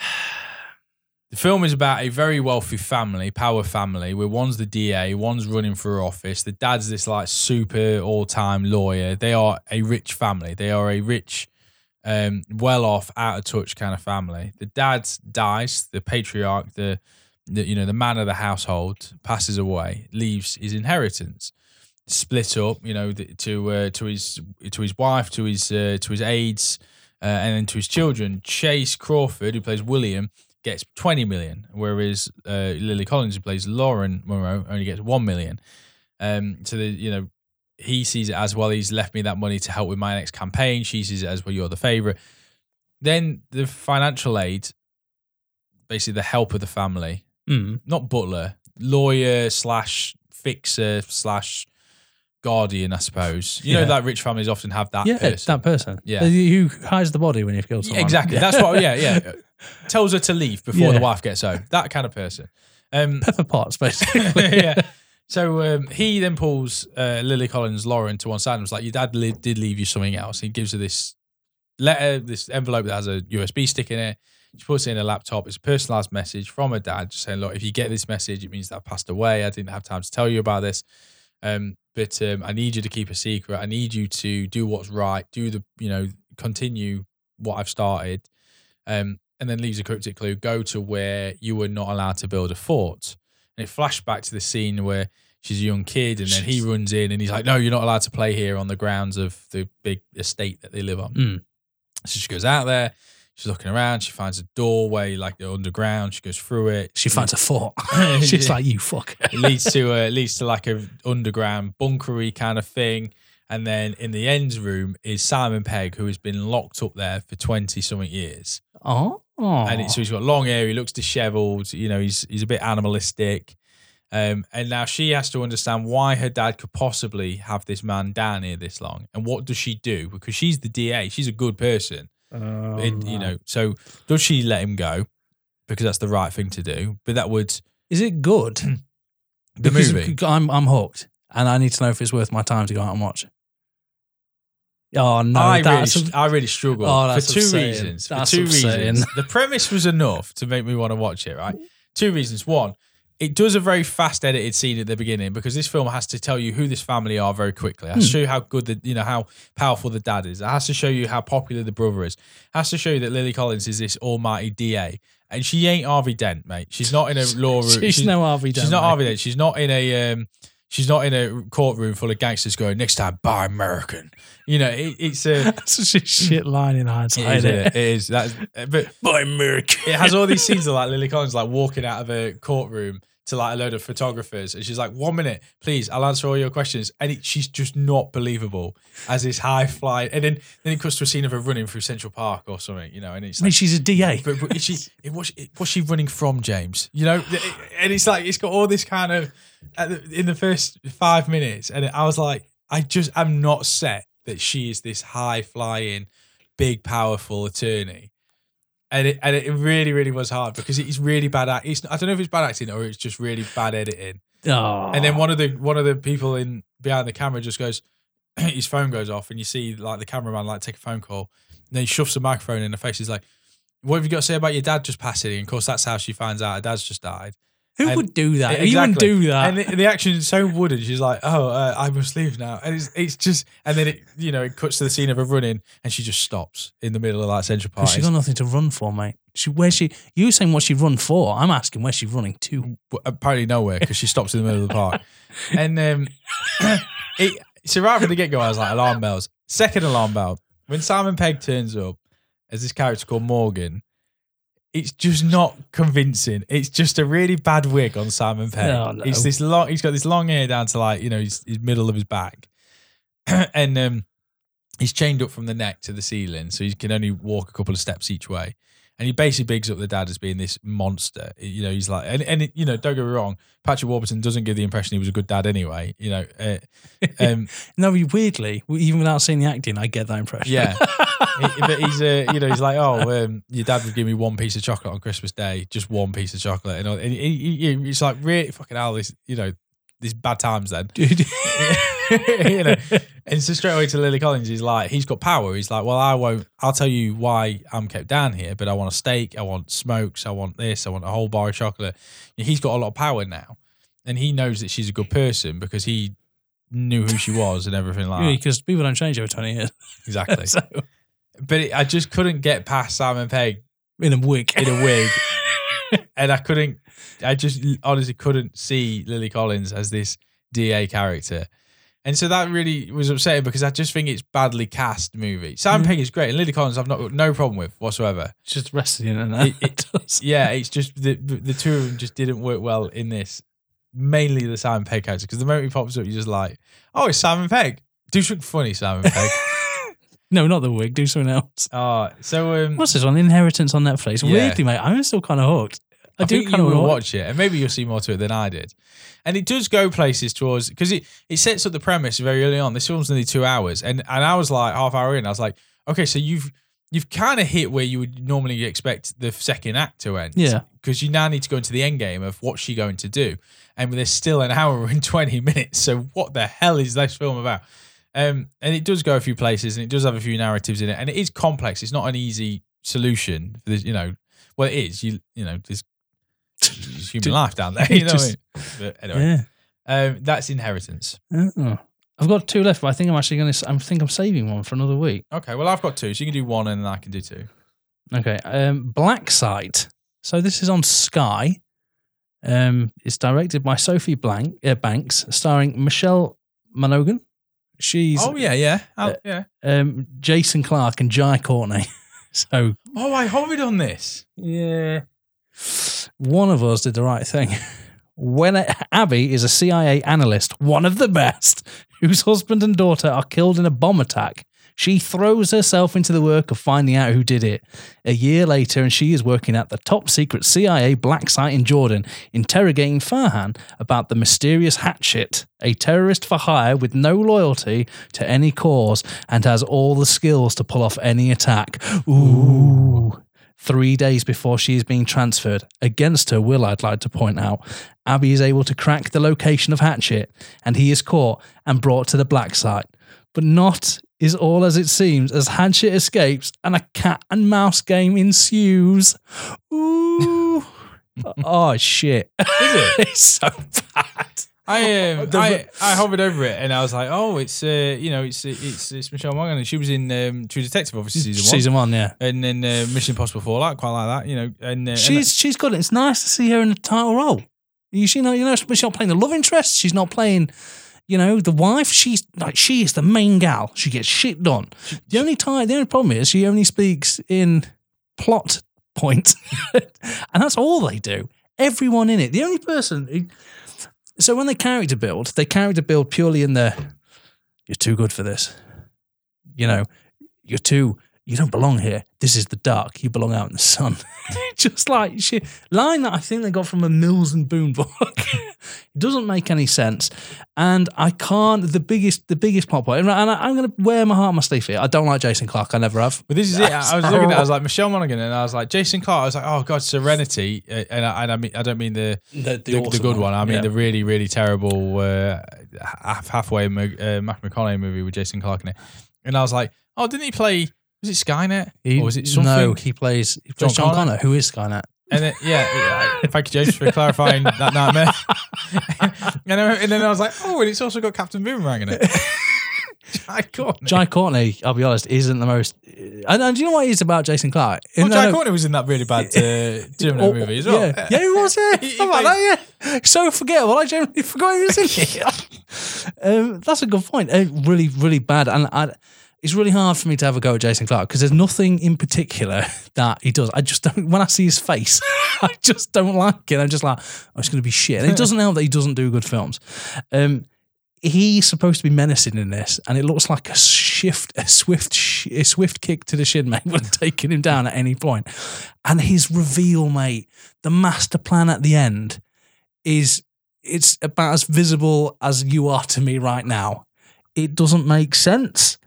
The film is about a very wealthy family, power family, where one's the DA, one's running for office. The dad's this like super all-time lawyer. They are a rich family. They are a rich, um, well-off, out of touch kind of family. The dad dies. The patriarch, the, the you know the man of the household, passes away, leaves his inheritance split up, you know, to uh, to his to his wife, to his uh, to his aides, uh, and then to his children. Chace Crawford, who plays William, gets twenty million, whereas uh, Lily Collins, who plays Lauren Monroe, only gets one million. Um, so the you know he sees it as well. He's left me that money to help with my next campaign. She sees it as well. You're the favorite. Then the financial aid, basically the help of the family, Mm. not butler, lawyer slash fixer slash guardian, I suppose. You know that rich families often have that Yeah, person. that person. Yeah. Who hides the body when you've killed someone. exactly. Yeah. That's what. Yeah, yeah. Tells her to leave before Yeah. the wife gets home. That kind of person. Um, Pepper Potts, basically. yeah. So um, he then pulls uh, Lily Collins, Lauren to one side and was like, "Your dad li- did leave you something else." He gives her this letter, this envelope that has a USB stick in it. She puts it in her laptop. It's a personalized message from her dad, just saying, "Look, if you get this message, it means that I've passed away. I didn't have time to tell you about this, um, but um, I need you to keep a secret. I need you to do what's right. Do the, you know, continue what I've started." Um, and then leaves a cryptic clue: go to where you were not allowed to build a fort. And it flashed back to the scene where she's a young kid, and then he runs in and he's like, "No, you're not allowed to play here on the grounds of the big estate that they live on." Mm. So she goes out there. She's looking around. She finds a doorway, like the underground. She goes through it. She finds a fort. She's like, you fuck. It leads to a it leads to like a underground bunkery kind of thing. And then in the ends room is Simon Pegg, who has been locked up there for twenty something years. Oh. Oh. And it's, so he's got long hair. He looks dishevelled. You know, he's he's a bit animalistic. Um, and now she has to understand why her dad could possibly have this man down here this long, and what does she do? Because she's the DA, she's a good person. Oh, in, you know, so does she let him go because that's the right thing to do? But that would is it good? the Because movie. I'm I'm hooked, and I need to know if it's worth my time to go out and watch. Oh no, I really, I really struggle Oh, for two upsetting. reasons. For That's two upsetting. reasons, the premise was enough to make me want to watch it. Right, two reasons. One, it does a very fast edited scene at the beginning because this film has to tell you who this family are very quickly. It has to Hmm. show you how good the, you know, how powerful the dad is. It has to show you how popular the brother is. It has to show you that Lily Collins is this almighty DA, and she ain't Harvey Dent, mate. She's not in a law room. she's, no Harvey. Dent. She's not mate. Harvey Dent. She's not in a. Um, she's not in a courtroom full of gangsters going next time buy American. You know, it, it's a. That's such a shit line in hindsight. It is, isn't it? it? is. That's, but By America. it has all these scenes of like Lily Collins like walking out of a courtroom to like a load of photographers, and she's like, "One minute, please, I'll answer all your questions." And it, she's just not believable as this high fly. And then then it cuts to a scene of her running through Central Park or something, you know, and it's I mean, like. she's a DA. But, but is she it, was, it, was she running from James? You know, and it's like it's got all this kind of in the first five minutes, and I was like, I just I'm not set that she is this high flying, big, powerful attorney, and it and it really really was hard because it's really bad. Act, it's I don't know if it's bad acting or it's just really bad editing. Oh. And then one of the one of the people in behind the camera just goes, his phone goes off, and you see like the cameraman like take a phone call, and then he shoves the microphone in her face. He's like, "What have you got to say about your dad just passing?" And of course, that's how she finds out her dad's just died. Who and- would do that? Exactly. You wouldn't do that. And the, the action is so wooden. She's like, "Oh, uh, I must leave now," and it's it's just, and then it you know it cuts to the scene of her running, and she just stops in the middle of like Central Park. She's got nothing to run for, mate. She where she you were saying what she'd run for. I'm asking where she's running to. Apparently nowhere because she stops in the middle of the park. And um, it, so right from the get go, I was like, alarm bells. Second alarm bell. When Simon Pegg turns up as this character called Morgan, it's just not convincing. It's just a really bad wig on Simon Pegg. Oh, no. It's this long. He's got this long hair down to like you know his, his middle of his back, and um, he's chained up from the neck to the ceiling, so he can only walk a couple of steps each way. And he basically bigs up the dad as being this monster. You know, he's like, and, and you know, don't get me wrong, Patrick Warburton doesn't give the impression he was a good dad anyway. You know, uh, um, No, weirdly, even without seeing the acting, I get that impression. yeah, He- but he's, uh, you know, he's like, oh, um, your dad would give me one piece of chocolate on Christmas Day, just one piece of chocolate, and, all, and he, he, he- it's like, really, fucking hell, this, you know, these bad times then. Dude. you know, and so straight away to Lily Collins, he's like, he's got power. He's like, well, I won't. I'll tell you why I'm kept down here, but I want a steak, I want smokes, I want this, I want a whole bar of chocolate. He's got a lot of power now, and he knows that she's a good person because he knew who she was and everything like that. Because people don't change over 20 years. Exactly. so, But it, I just couldn't get past Simon Pegg in a week. in a wig, and I couldn't. I just honestly couldn't see Lily Collins as this DA character. And so that really was upsetting because I just think it's badly cast movie. Simon Mhm. Pegg is great, and Lily Collins I've not no problem with whatsoever. It's just resting in it. It- it- Yeah, it's just the the two of them just didn't work well in this. Mainly the Simon Pegg character because the moment he pops up, you're just like, oh, it's Simon Pegg. Do something funny, Simon Pegg. no, not the wig. Do something else. oh, so um, What's this one? Inheritance on Netflix. Yeah. Weirdly, mate, I'm still kind of hooked. I, I, do think kind you of will watch. watch it, and maybe you'll see more to it than I did. And it does go places towards because it, it sets up the premise very early on. This film's nearly two hours, and and I was like half hour in, I was like, okay, so you've you've kind of hit where you would normally expect the second act to end, Yeah. because you now need to go into the end game of what's she going to do, and there's still an hour and twenty minutes. So what the hell is this film about? Um, and it does go a few places, and it does have a few narratives in it, and it is complex. It's not an easy solution. For this, you know, well, it is. You you know, there's, human life down there. You know, Just- I mean? but anyway, Yeah. um, that's inheritance. Uh-uh. I've got two left, but I think I'm actually going to. I think I'm saving one for another week. Okay, well, I've got two, so you can do one, and then I can do two. Okay. Um, Black Site. So this is on Sky. Um, it's directed by Sophie Blank, uh, Banks, starring Michelle Monaghan. She's oh yeah, yeah, I'll- uh, yeah. um, Jason Clarke and Jai Courtney. so Oh, I hovered on this. yeah, one of us did the right thing. When Abby is a CIA analyst, one of the best, whose husband and daughter are killed in a bomb attack, She throws herself into the work of finding out who did it. A year later, and she is working at the top secret CIA black site in Jordan, interrogating Farhan about the mysterious Hatchet, a terrorist for hire with no loyalty to any cause and has all the skills to pull off any attack. Ooh. Three days before she is being transferred, against her will, I'd like to point out, Abby is able to crack the location of Hatchet and he is caught and brought to the black site. But not is all as it seems as Hatchet escapes and a cat and mouse game ensues. Ooh. oh, shit. Is it? it's so bad. I um, I I hovered over it and I was like, oh, it's uh, you know, it's it's it's Michelle Monaghan and she was in um, True Detective, obviously season one, Season one, yeah. and then uh, Mission Impossible Fallout, quite like that, you know, and uh, and She's she's good. It's nice to see her in a title role. You see, know, you know, she's not playing the love interest. She's not playing, you know, the wife. She's like she is the main gal. She gets shit done. The only time, the only problem is she only speaks in plot points, and that's all they do. Everyone in it. The only person. Who, so when they character build, they character build purely in the. You're too good for this. You know, you're too. You don't belong here. This is the dark. You belong out in the sun. Just like shit. Line that I think they got from a Mills and Boon book. it doesn't make any sense. And I can't. The biggest, the biggest plot. And I, I'm going to wear my heart on my sleeve here. I don't like Jason Clarke. I never have. But this is it. I was looking at. it, I was like Michelle Monaghan, and I was like Jason Clarke. I was like, oh god, Serenity, uh, and I, and I mean, I don't mean the The, the, the good one. I mean the really really terrible uh, halfway uh, Matthew McConaughey movie with Jason Clarke in it. And I was like, oh, didn't he play? Was it Skynet or was it something? No, he plays. He plays John John, Connor? Connor, who is Skynet. And then, yeah, yeah, thank you, James, for clarifying that nightmare. and, then, and then I was like, oh, and it's also got Captain Boomerang in it. Jai Courtney. Jai Courtney, I'll be honest, isn't the most. And, and do you know what it is about Jason Clarke? well, Jai no, Courtney was in that really bad uh, Terminator Oh, movie as well. Yeah, yeah, he was. Yeah, He- he How about that? Yeah, so forgettable. I generally forgot he was in it. um, that's a good point. Uh, really, really bad, and I, it's really hard for me to have a go at Jason Clarke because there's nothing in particular that he does. I just don't. When I see his face, I just don't like it. I'm just like, oh, it's going to be shit. And it doesn't help that he doesn't do good films. Um, he's supposed to be menacing in this, and it looks like a shift, a swift, a swift kick to the shin, mate, would have taken him down at any point. And his reveal, mate, the master plan at the end is it's about as visible as you are to me right now. It doesn't make sense.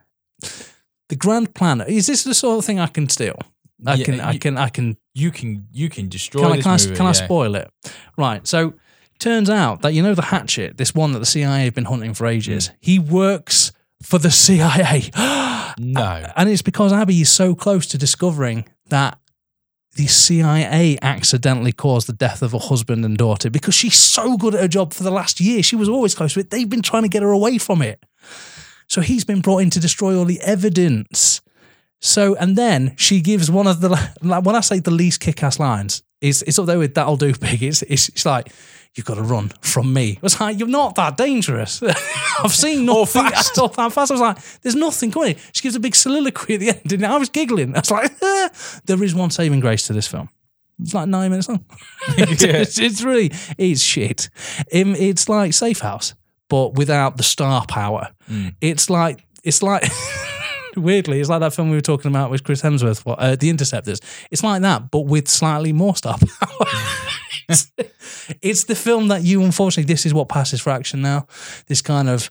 The grand plan is this the sort of thing I can steal? I Yeah, can, I can, I can You can you can destroy can I, can, I, can I spoil it? Right. So turns out that you know the hatchet, this one that the CIA have been hunting for ages. Hmm. He works for the CIA, No. and it's because Abby is so close to discovering that the CIA accidentally caused the death of her husband and daughter because she's so good at her job for the last year. She was always close to it. They've been trying to get her away from it. So he's been brought in to destroy all the evidence. So, and then she gives one of the, like, when I say the least kick ass lines, it's, it's up there with That'll Do Big. It's, it's, it's like, You've got to run from me. It's like, You're not that dangerous. I've seen Or nothing fast. or that fast. I was like, There's nothing coming. She gives a big soliloquy at the end, and I was giggling. I was like. There is one saving grace to this film. It's like nine minutes long. it's, it's really, it's shit. Um, it's like Safe House, but without the star power. It's like, it's like, weirdly, it's like that film we were talking about with Chris Hemsworth, what, uh, The Interceptors. It's like that, but with slightly more star power. it's, it's the film that you, unfortunately, this is what passes for action now. This kind of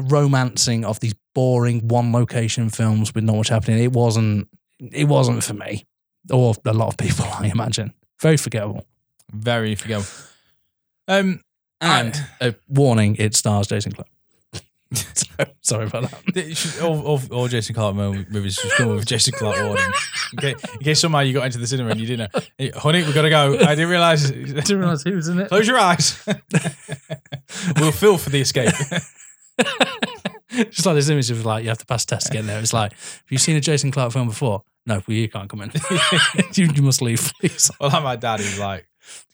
romancing of these boring one location films with not much happening. It wasn't, it wasn't for me or a lot of people, I imagine. Very forgettable. Very forgettable. Um, And a warning, it stars Jason Clarke. so, sorry about that. Th- should- all, all, all Jason Clarke mo- movies should come with Jason Clarke warning. In case, in case somehow you got into the cinema and you didn't know. Hey, honey, we gotta go. I didn't realize. I didn't realize he was in it. Close your eyes. we'll fill for the escape. Just like this image of like you have to pass a test to get in there. It's like, have you seen a Jason Clarke film before? No, well, you can't come in. you, you must leave, please. well, like my dad, who's like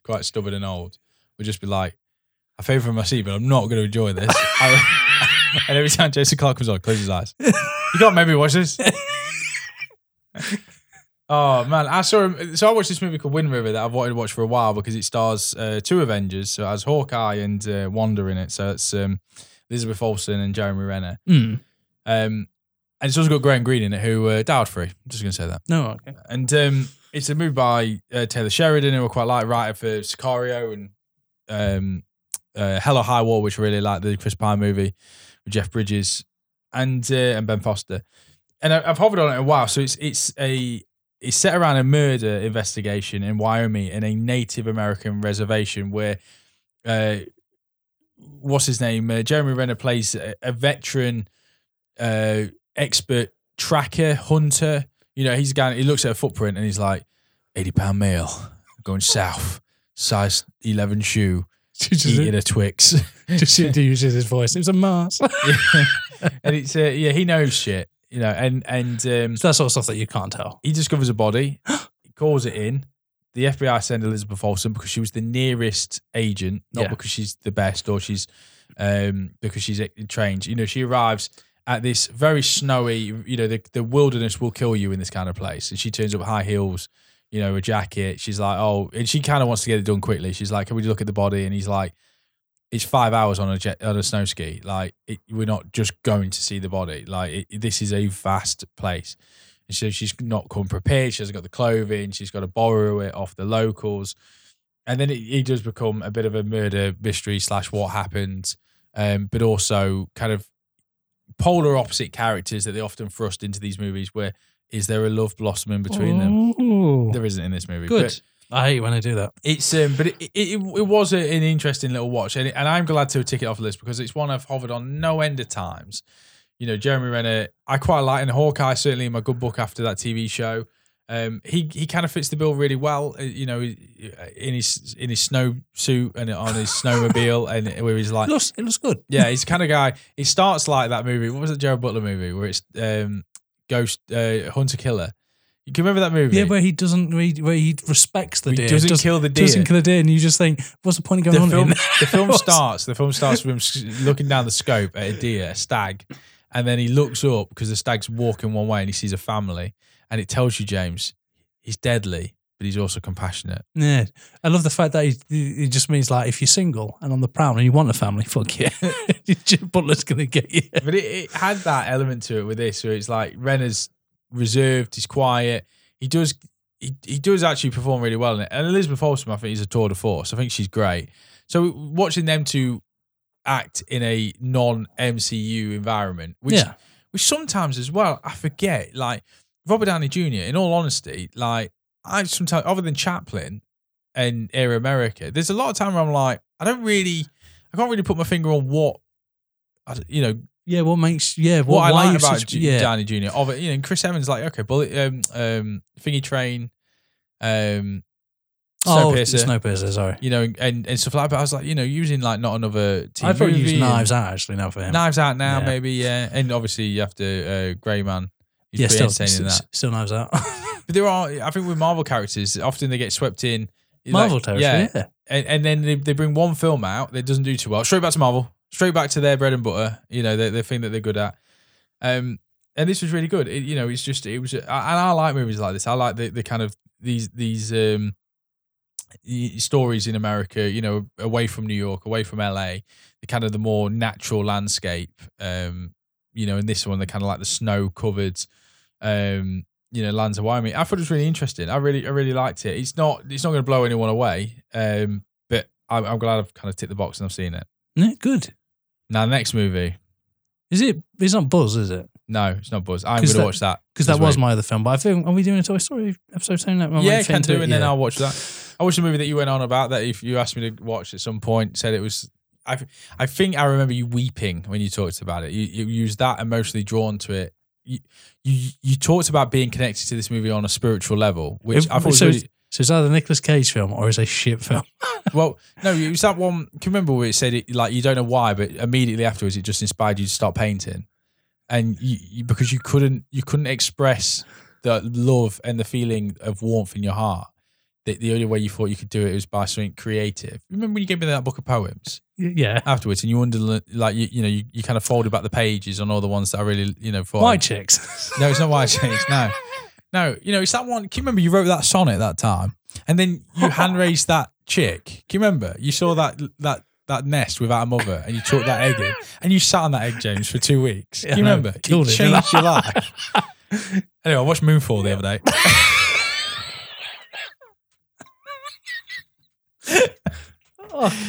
quite stubborn and old, would just be like, "I favour my seat, but I'm not going to enjoy this." I- and every time Jason Clarke comes on, close his eyes. You can't make me watch this. Oh man, I saw him. So I watched this movie called Wind River that I've wanted to watch for a while because it stars uh, two Avengers. So it has Hawkeye and uh, Wanda in it. So it's um, Elizabeth Olsen and Jeremy Renner. Mm. Um, and it's also got Graham Greene in it, who uh, died free. I'm just going to say that. No, okay. And um, it's a movie by uh, Taylor Sheridan, who I quite like, writer for Sicario and um, uh, Hell or High Water, which I really like, the Chris Pine movie with Jeff Bridges and uh, and Ben Foster. And I, I've hovered on it a while, so it's it's a it's set around a murder investigation in Wyoming in a Native American reservation where uh, what's his name? Uh, Jeremy Renner plays a, a veteran uh, expert tracker hunter. You know, he's guy. He looks at a footprint and he's like, eighty pound male going south, size eleven shoe, eating a Twix. Just to use his voice. It was a Mars. and it's uh, yeah, he knows shit. You know, and and um, So that's all stuff that you can't tell. he discovers a body, he calls it in. The FBI send Elizabeth Olsen because she was the nearest agent, not Yeah. because she's the best or she's um, because she's uh, trained. You know, she arrives at this very snowy. You know, the the wilderness will kill you in this kind of place, and she turns up high heels. You know, a jacket. She's like, oh, and she kind of wants to get it done quickly. She's like, can we look at the body? And he's like, it's five hours on a jet on a snow ski. Like it, we're not just going to see the body. Like it, this is a vast place. And so she's not come prepared. She hasn't got the clothing. She's got to borrow it off the locals. And then it, it does become a bit of a murder mystery slash what happened, um, but also kind of polar opposite characters that they often thrust into these movies. Where is there a love blossoming between them? There isn't in this movie. Good. But I hate when I do that. it's um, but it it, it, it was a, an interesting little watch, and, and I'm glad to tick it off the list because it's one I've hovered on no end of times. You know, Jeremy Renner, I quite like, and Hawkeye certainly in my good book after that TV show. Um, he he kind of fits the bill really well. uh, You know, in his in his snow suit and on his snowmobile, and where he's like, It looks, it looks good. yeah, he's the kind of guy. He starts like that movie. What was it, Gerard Butler movie where it's um, Ghost uh, Hunter Killer? You can remember that movie? Yeah, where he doesn't, where he, where he respects the He deer. doesn't does- kill the deer. Doesn't kill the deer, and you just think, what's the point of going the on? film, the film starts. The film starts with him looking down the scope at a deer, a stag, and then he looks up because the stag's walking one way and he sees a family, and it tells you, James, he's deadly, but he's also compassionate. Yeah, I love the fact that he, he just means like if you're single and on the prowl and you want a family, fuck yeah, Jim Butler's gonna get you. But it, it had that element to it with this, where it's like Renner's reserved, he's quiet. He does, he, he does actually perform really well in it. And Elizabeth Olsen, I think, is a tour de force. I think she's great. So watching them two act in a non MCU environment, which yeah, which sometimes as well I forget. Like Robert Downey Jr. In all honesty, like I sometimes other than Chaplin and Air America, there's a lot of time where I'm like, I don't really, I can't really put my finger on what, you know, yeah. What makes yeah? What, what I like about such- J- yeah. Downey Jr. Of it, you know, Chris Evans, like okay, bullet, um, um, Thingy Train, um, Oh, Snowpiercer, Snowpiercer. Sorry, you know, and and stuff like that. But I was like, you know, using like not another TV I probably use movie and- Knives Out actually now for him. Knives Out now, Yeah. maybe, yeah. And obviously you have to uh, Grey Man. He's yeah, still, still, that. still Knives Out. But there are, I think, with Marvel characters, often they get swept in. like, Marvel territory. Yeah, and, and then they, they bring one film out that doesn't do too well. Straight back to Marvel. Straight back to their bread and butter. You know, the, the thing that they're good at. Um, and this was really good. It, you know, it's just it was, and I like movies like this. I like the, the kind of these these um stories in America. You know, away from New York, away from LA, the kind of the more natural landscape. Um, you know, in this one, the kind of like the snow covered. Um, you know, lands of Wyoming. I thought it was really interesting. I really, I really liked it. It's not, it's not going to blow anyone away. Um, but I'm, I'm glad I've kind of ticked the box and I've seen it. Yeah, good. Now, the next movie, Is it? It's not Buzz, is it? no, it's not Buzz. I'm going to watch that Because that was my other film. But I think are we doing a Toy Story episode soon? That might yeah, can do, it, and then yeah. I'll watch that. I watched a movie that you went on about that. If you asked me to watch at some point, said it was. I, I think I remember you weeping when you talked about it. You, you, was that emotionally drawn to it. You, you you talked about being connected to this movie on a spiritual level, which If- I thought was really, so it's either a Nicolas Cage film or it's a shit film. Well, no, it was that one. Can you remember where it said it like you don't know why, but immediately afterwards it just inspired you to start painting, and you, you because you couldn't you couldn't express the love and the feeling of warmth in your heart. The, the only way you thought you could do it was by something creative. Remember when you gave me that book of poems yeah. afterwards, and you under like you you know you, you kind of folded back the pages on all the ones that I really you know thought White chicks. no, it's not White Chicks. No, no. You know, it's that one. Can you remember you wrote that sonnet that time, and then you hand raised that chick? Can you remember? You saw that that that nest without a mother and you took that egg in and you sat on that egg, James, for two weeks. Do Yeah, you remember? It it, changed your life. anyway, I watched Moonfall the other day.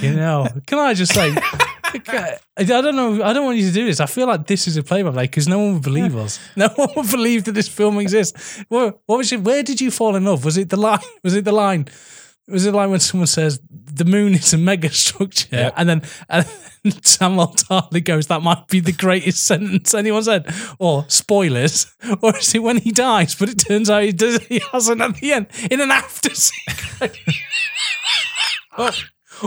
You know, can I just say, I don't know. I don't want you to do this. I feel like this is a play by play because no one would believe us. No one would believe that this film exists. What, what was it? Where did you fall in love? Was it the line? Was it the line? Was it like when someone says the moon is a mega structure, Yep. and then and then Samwell Tarly goes, "That might be the greatest sentence anyone said," or spoilers, or is it when he dies? But it turns out he does. He hasn't at the end in an after scene.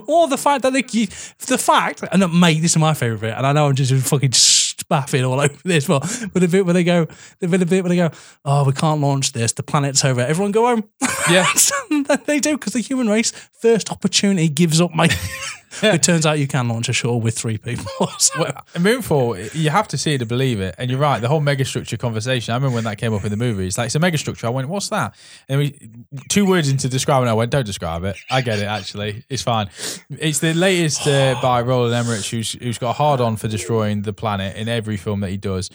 Or the fact that they, the fact, and uh, mate, this is my favorite bit, and I know I'm just fucking spaffing all over this, but but the bit where they go, the bit, the bit where they go, oh, we can't launch this, the planet's over, everyone go home. Yeah. they do because the human race first opportunity gives up, mate. It turns out you can launch a shuttle with three people. So- Well, Moonfall, you have to see it to believe it. And you're right, the whole megastructure conversation. I remember when that came up in the movie. It's like, it's a megastructure. I went, what's that? And we, two words into describing I went, don't describe it. I get it, actually. It's fine. It's the latest uh, by Roland Emmerich, who's, who's got hard on for destroying the planet in every film that he does.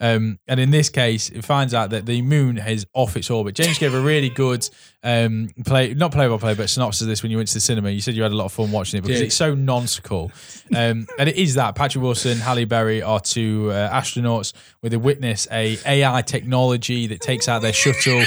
Um, and in this case, it finds out that the moon is off its orbit. James gave a really good um, play, not play by play, but synopsis of this when you went to the cinema. You said you had a lot of fun watching it because Yeah. it's so nonsensical. Um, and it is that Patrick Wilson, Halle Berry are two uh, astronauts where they witness a AI technology that takes out their shuttle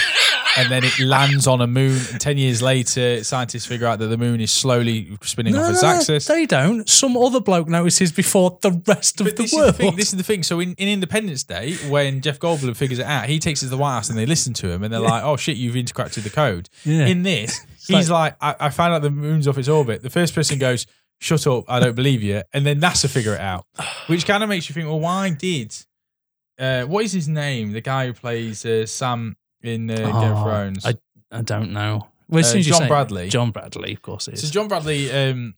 and then it lands on a moon. And 10 years later, scientists figure out that the moon is slowly spinning off its axis. they don't. Some other bloke notices before the rest of But the this is world. the thing. This is the thing. So in, in Independence Day, when Jeff Goldblum figures it out, he takes it to the White House and they listen to him and they're like, "Oh shit, you've interacted the code." Yeah. In this, he's like, I, "I found out the moon's off its orbit." The first person goes, "Shut up, I don't believe you," and then NASA figure it out, which kind of makes you think, "Well, why did?" Uh, what is his name? The guy who plays uh, Sam in uh, Game of Oh, Thrones. I, I don't know. Well, as Uh, soon as you John say- Bradley. John Bradley, of course it So is. John Bradley um,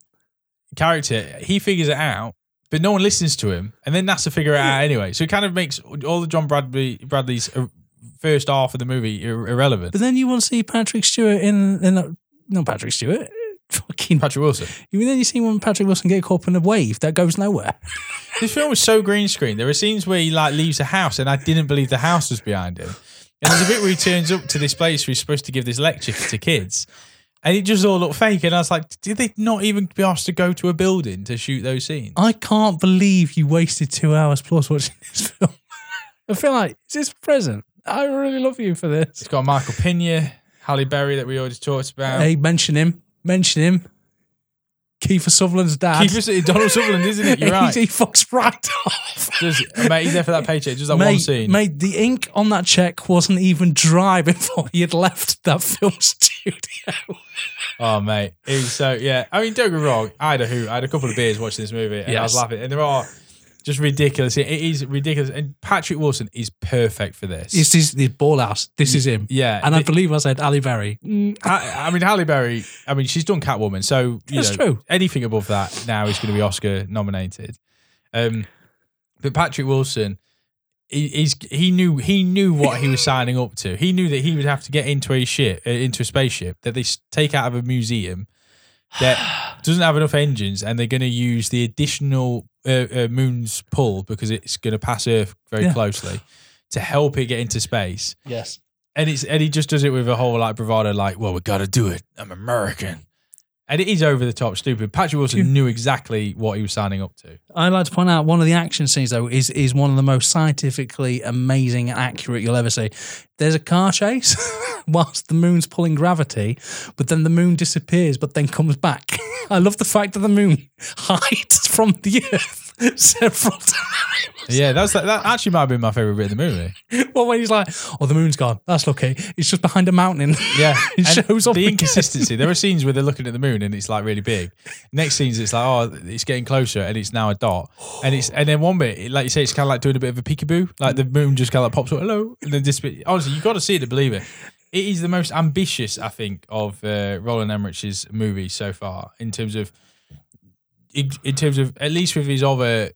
character, he figures it out, but no one listens to him, and then NASA figure it out anyway. So it kind of makes all the John Bradley Bradley's uh, first half of the movie ir- irrelevant. But then you want to see Patrick Stewart in, in a, not Patrick Stewart, fucking. Patrick Wilson. You then you see when Patrick Wilson get caught up in a wave that goes nowhere. This film was so green screen. There are scenes where he like leaves a house, and I didn't believe the house was behind him. And there's a bit where he turns up to this place where he's supposed to give this lecture to kids. And it just all looked fake. And I was like, did they not even be asked to go to a building to shoot those scenes? I can't believe you wasted two hours plus watching this film. I feel like is this present? I really love you for this. It's got Michael Pena, Halle Berry that we already talked about. Hey, mention him. Mention him. Kiefer Sutherland's dad. Keep Donald Sutherland, isn't it? You're He- right. He fucks right off. Just, mate, he's there for that paycheck. Just that mate, one scene. mate, the ink on that check wasn't even dry before he had left that film studio. Oh, mate. So, yeah. I mean, don't get me wrong. I had a hoot. I had a couple of beers watching this movie and I was laughing. And there are just ridiculous. It is ridiculous. And Patrick Wilson is perfect for this. This is the ball house. This is him. yeah. And I It- believe I said Ali Berry. I, I mean, Halle Berry, I mean, she's done Catwoman. So, you That's know, true. anything above that now is going to be Oscar nominated. Um, but Patrick Wilson, he, he's he knew he knew what he was signing up to. He knew that he would have to get into a ship, uh, into a spaceship that they take out of a museum that doesn't have enough engines, and they're going to use the additional uh, uh, moon's pull because it's going to pass Earth very Yeah. closely to help it get into space. Yes. And it's and he just does it with a whole like bravado, like, well, we got to do it. I'm American. And it is over the top stupid. Patrick Wilson knew exactly what he was signing up to. I'd like to point out one of the action scenes though is is one of the most scientifically amazing and accurate you'll ever see. There's a car chase whilst the moon's pulling gravity, but then the moon disappears, but then comes back. I love the fact that the moon hides from the earth several times. Yeah, that's that, that actually might have been my favorite bit of the movie. Well, when he's like, "Oh, the moon's gone. That's lucky. It's just behind a mountain." Yeah, It and shows up the again. inconsistency. There are scenes where they're looking at the moon and it's like really big. Next scenes, it's like oh, it's getting closer and it's now a dot. And it's and then one bit, it- like you say, it's kind of like doing a bit of a peekaboo. Like the moon just kind of like pops up, hello, and then this bit. Honestly, you've got to see it to believe it. It is the most ambitious, I think, of uh, Roland Emmerich's movies so far in terms of, in, in terms of at least with his other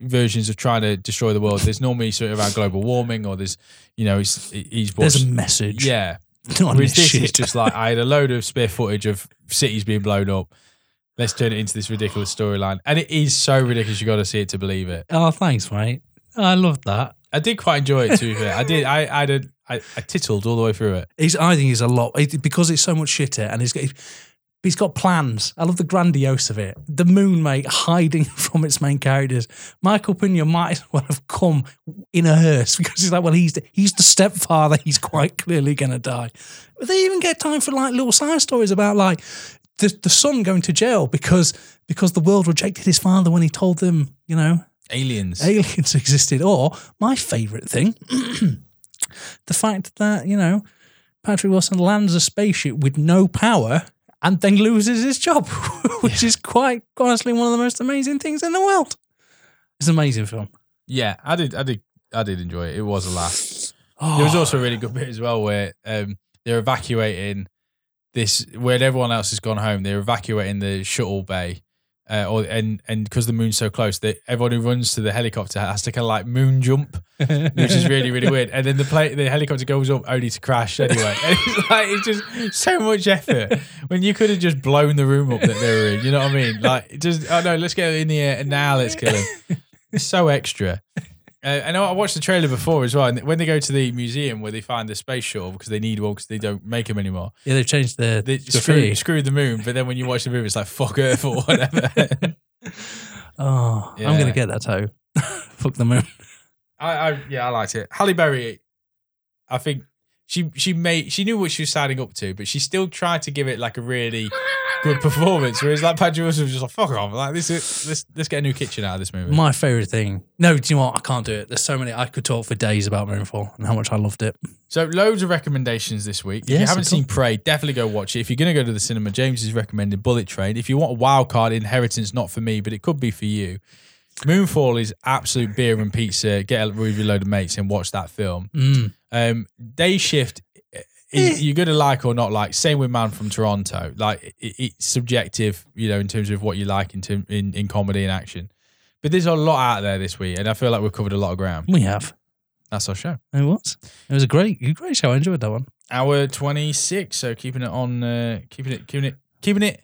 versions of trying to destroy the world. There's normally sort of around global warming or there's, you know, he's he's There's a message. yeah. Not Whereas this this is just like I had a load of spare footage of cities being blown up. let's turn it into this ridiculous storyline. And it is so ridiculous. You got to see it to believe it. Oh, thanks, mate. I love that. I did quite enjoy it. To be fair, I did. I I did. I, I tittled all the way through it. He's, I think he's a lot it- because it's so much shitter, and he's got he's got plans. I love the grandiose of it. The moon, mate, hiding from its main characters. Michael Pena might as well have come in a hearse because he's like, well, he's the, he's the stepfather. He's quite clearly going to die. But they even get time for like little side stories about like the the son going to jail because because the world rejected his father when he told them, you know, Aliens. aliens existed. Or my favourite thing, the fact that, you know, Patrick Wilson lands a spaceship with no power and then loses his job, which is quite honestly one of the most amazing things in the world. It's an amazing film. Yeah, I did. I did. I did enjoy it. It was a laugh. Oh, There was also a really good bit as well where um, they're evacuating this when everyone else has gone home. They're evacuating the shuttle bay, uh, or and and because the moon's so close, that everyone who runs to the helicopter has to kind of like moon jump, which is really really weird. And then the plane, the helicopter goes up only to crash anyway. And it's like it's just so much effort when you could have just blown the room up that they were in. You know what I mean? Like just oh no, let's get in the air and now let's kill him. It's so extra. Uh, I know I watched the trailer before as well. And when they go to the museum where they find the space shuttle because they need one because they don't make them anymore, yeah, they've changed the they graffiti. screw, screw the moon. But then when you watch the movie, it's like fuck Earth or whatever. Oh, I'm going to get that toe. Fuck the moon. I, I yeah, I liked it. Halle Berry, I think she she made she knew what she was signing up to, but she still tried to give it like a really good performance. Whereas like Patrick Wilson was just like fuck off, like this is, let's let's get a new kitchen out of this movie. My favourite thing. No, do you know what? I can't do it. There's so many. I could talk for days about Moonfall and how much I loved it. So loads of recommendations this week. If you haven't seen Prey, definitely go watch it. If you're going to go to the cinema, James is recommending Bullet Train. If you want a wild card, Inheritance, not for me, but it could be for you. Moonfall is absolute beer and pizza. Get a with your load of mates and watch that film. Mm. Um, Day Shift, you're going to like or not like. Same with Man from Toronto. Like it, it's subjective, you know, in terms of what you like in, term, in in comedy and action. But there's a lot out there this week, and I feel like we've covered a lot of ground. We have. That's our show. It was. It was a great, great show. I enjoyed that one. Hour 26. So keeping it on, uh, keeping it, keeping it, keeping it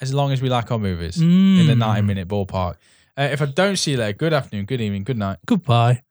as long as we like our movies in the Mm. 90 minute ballpark. Uh, if I don't see you later, good afternoon, good evening, good night. Goodbye.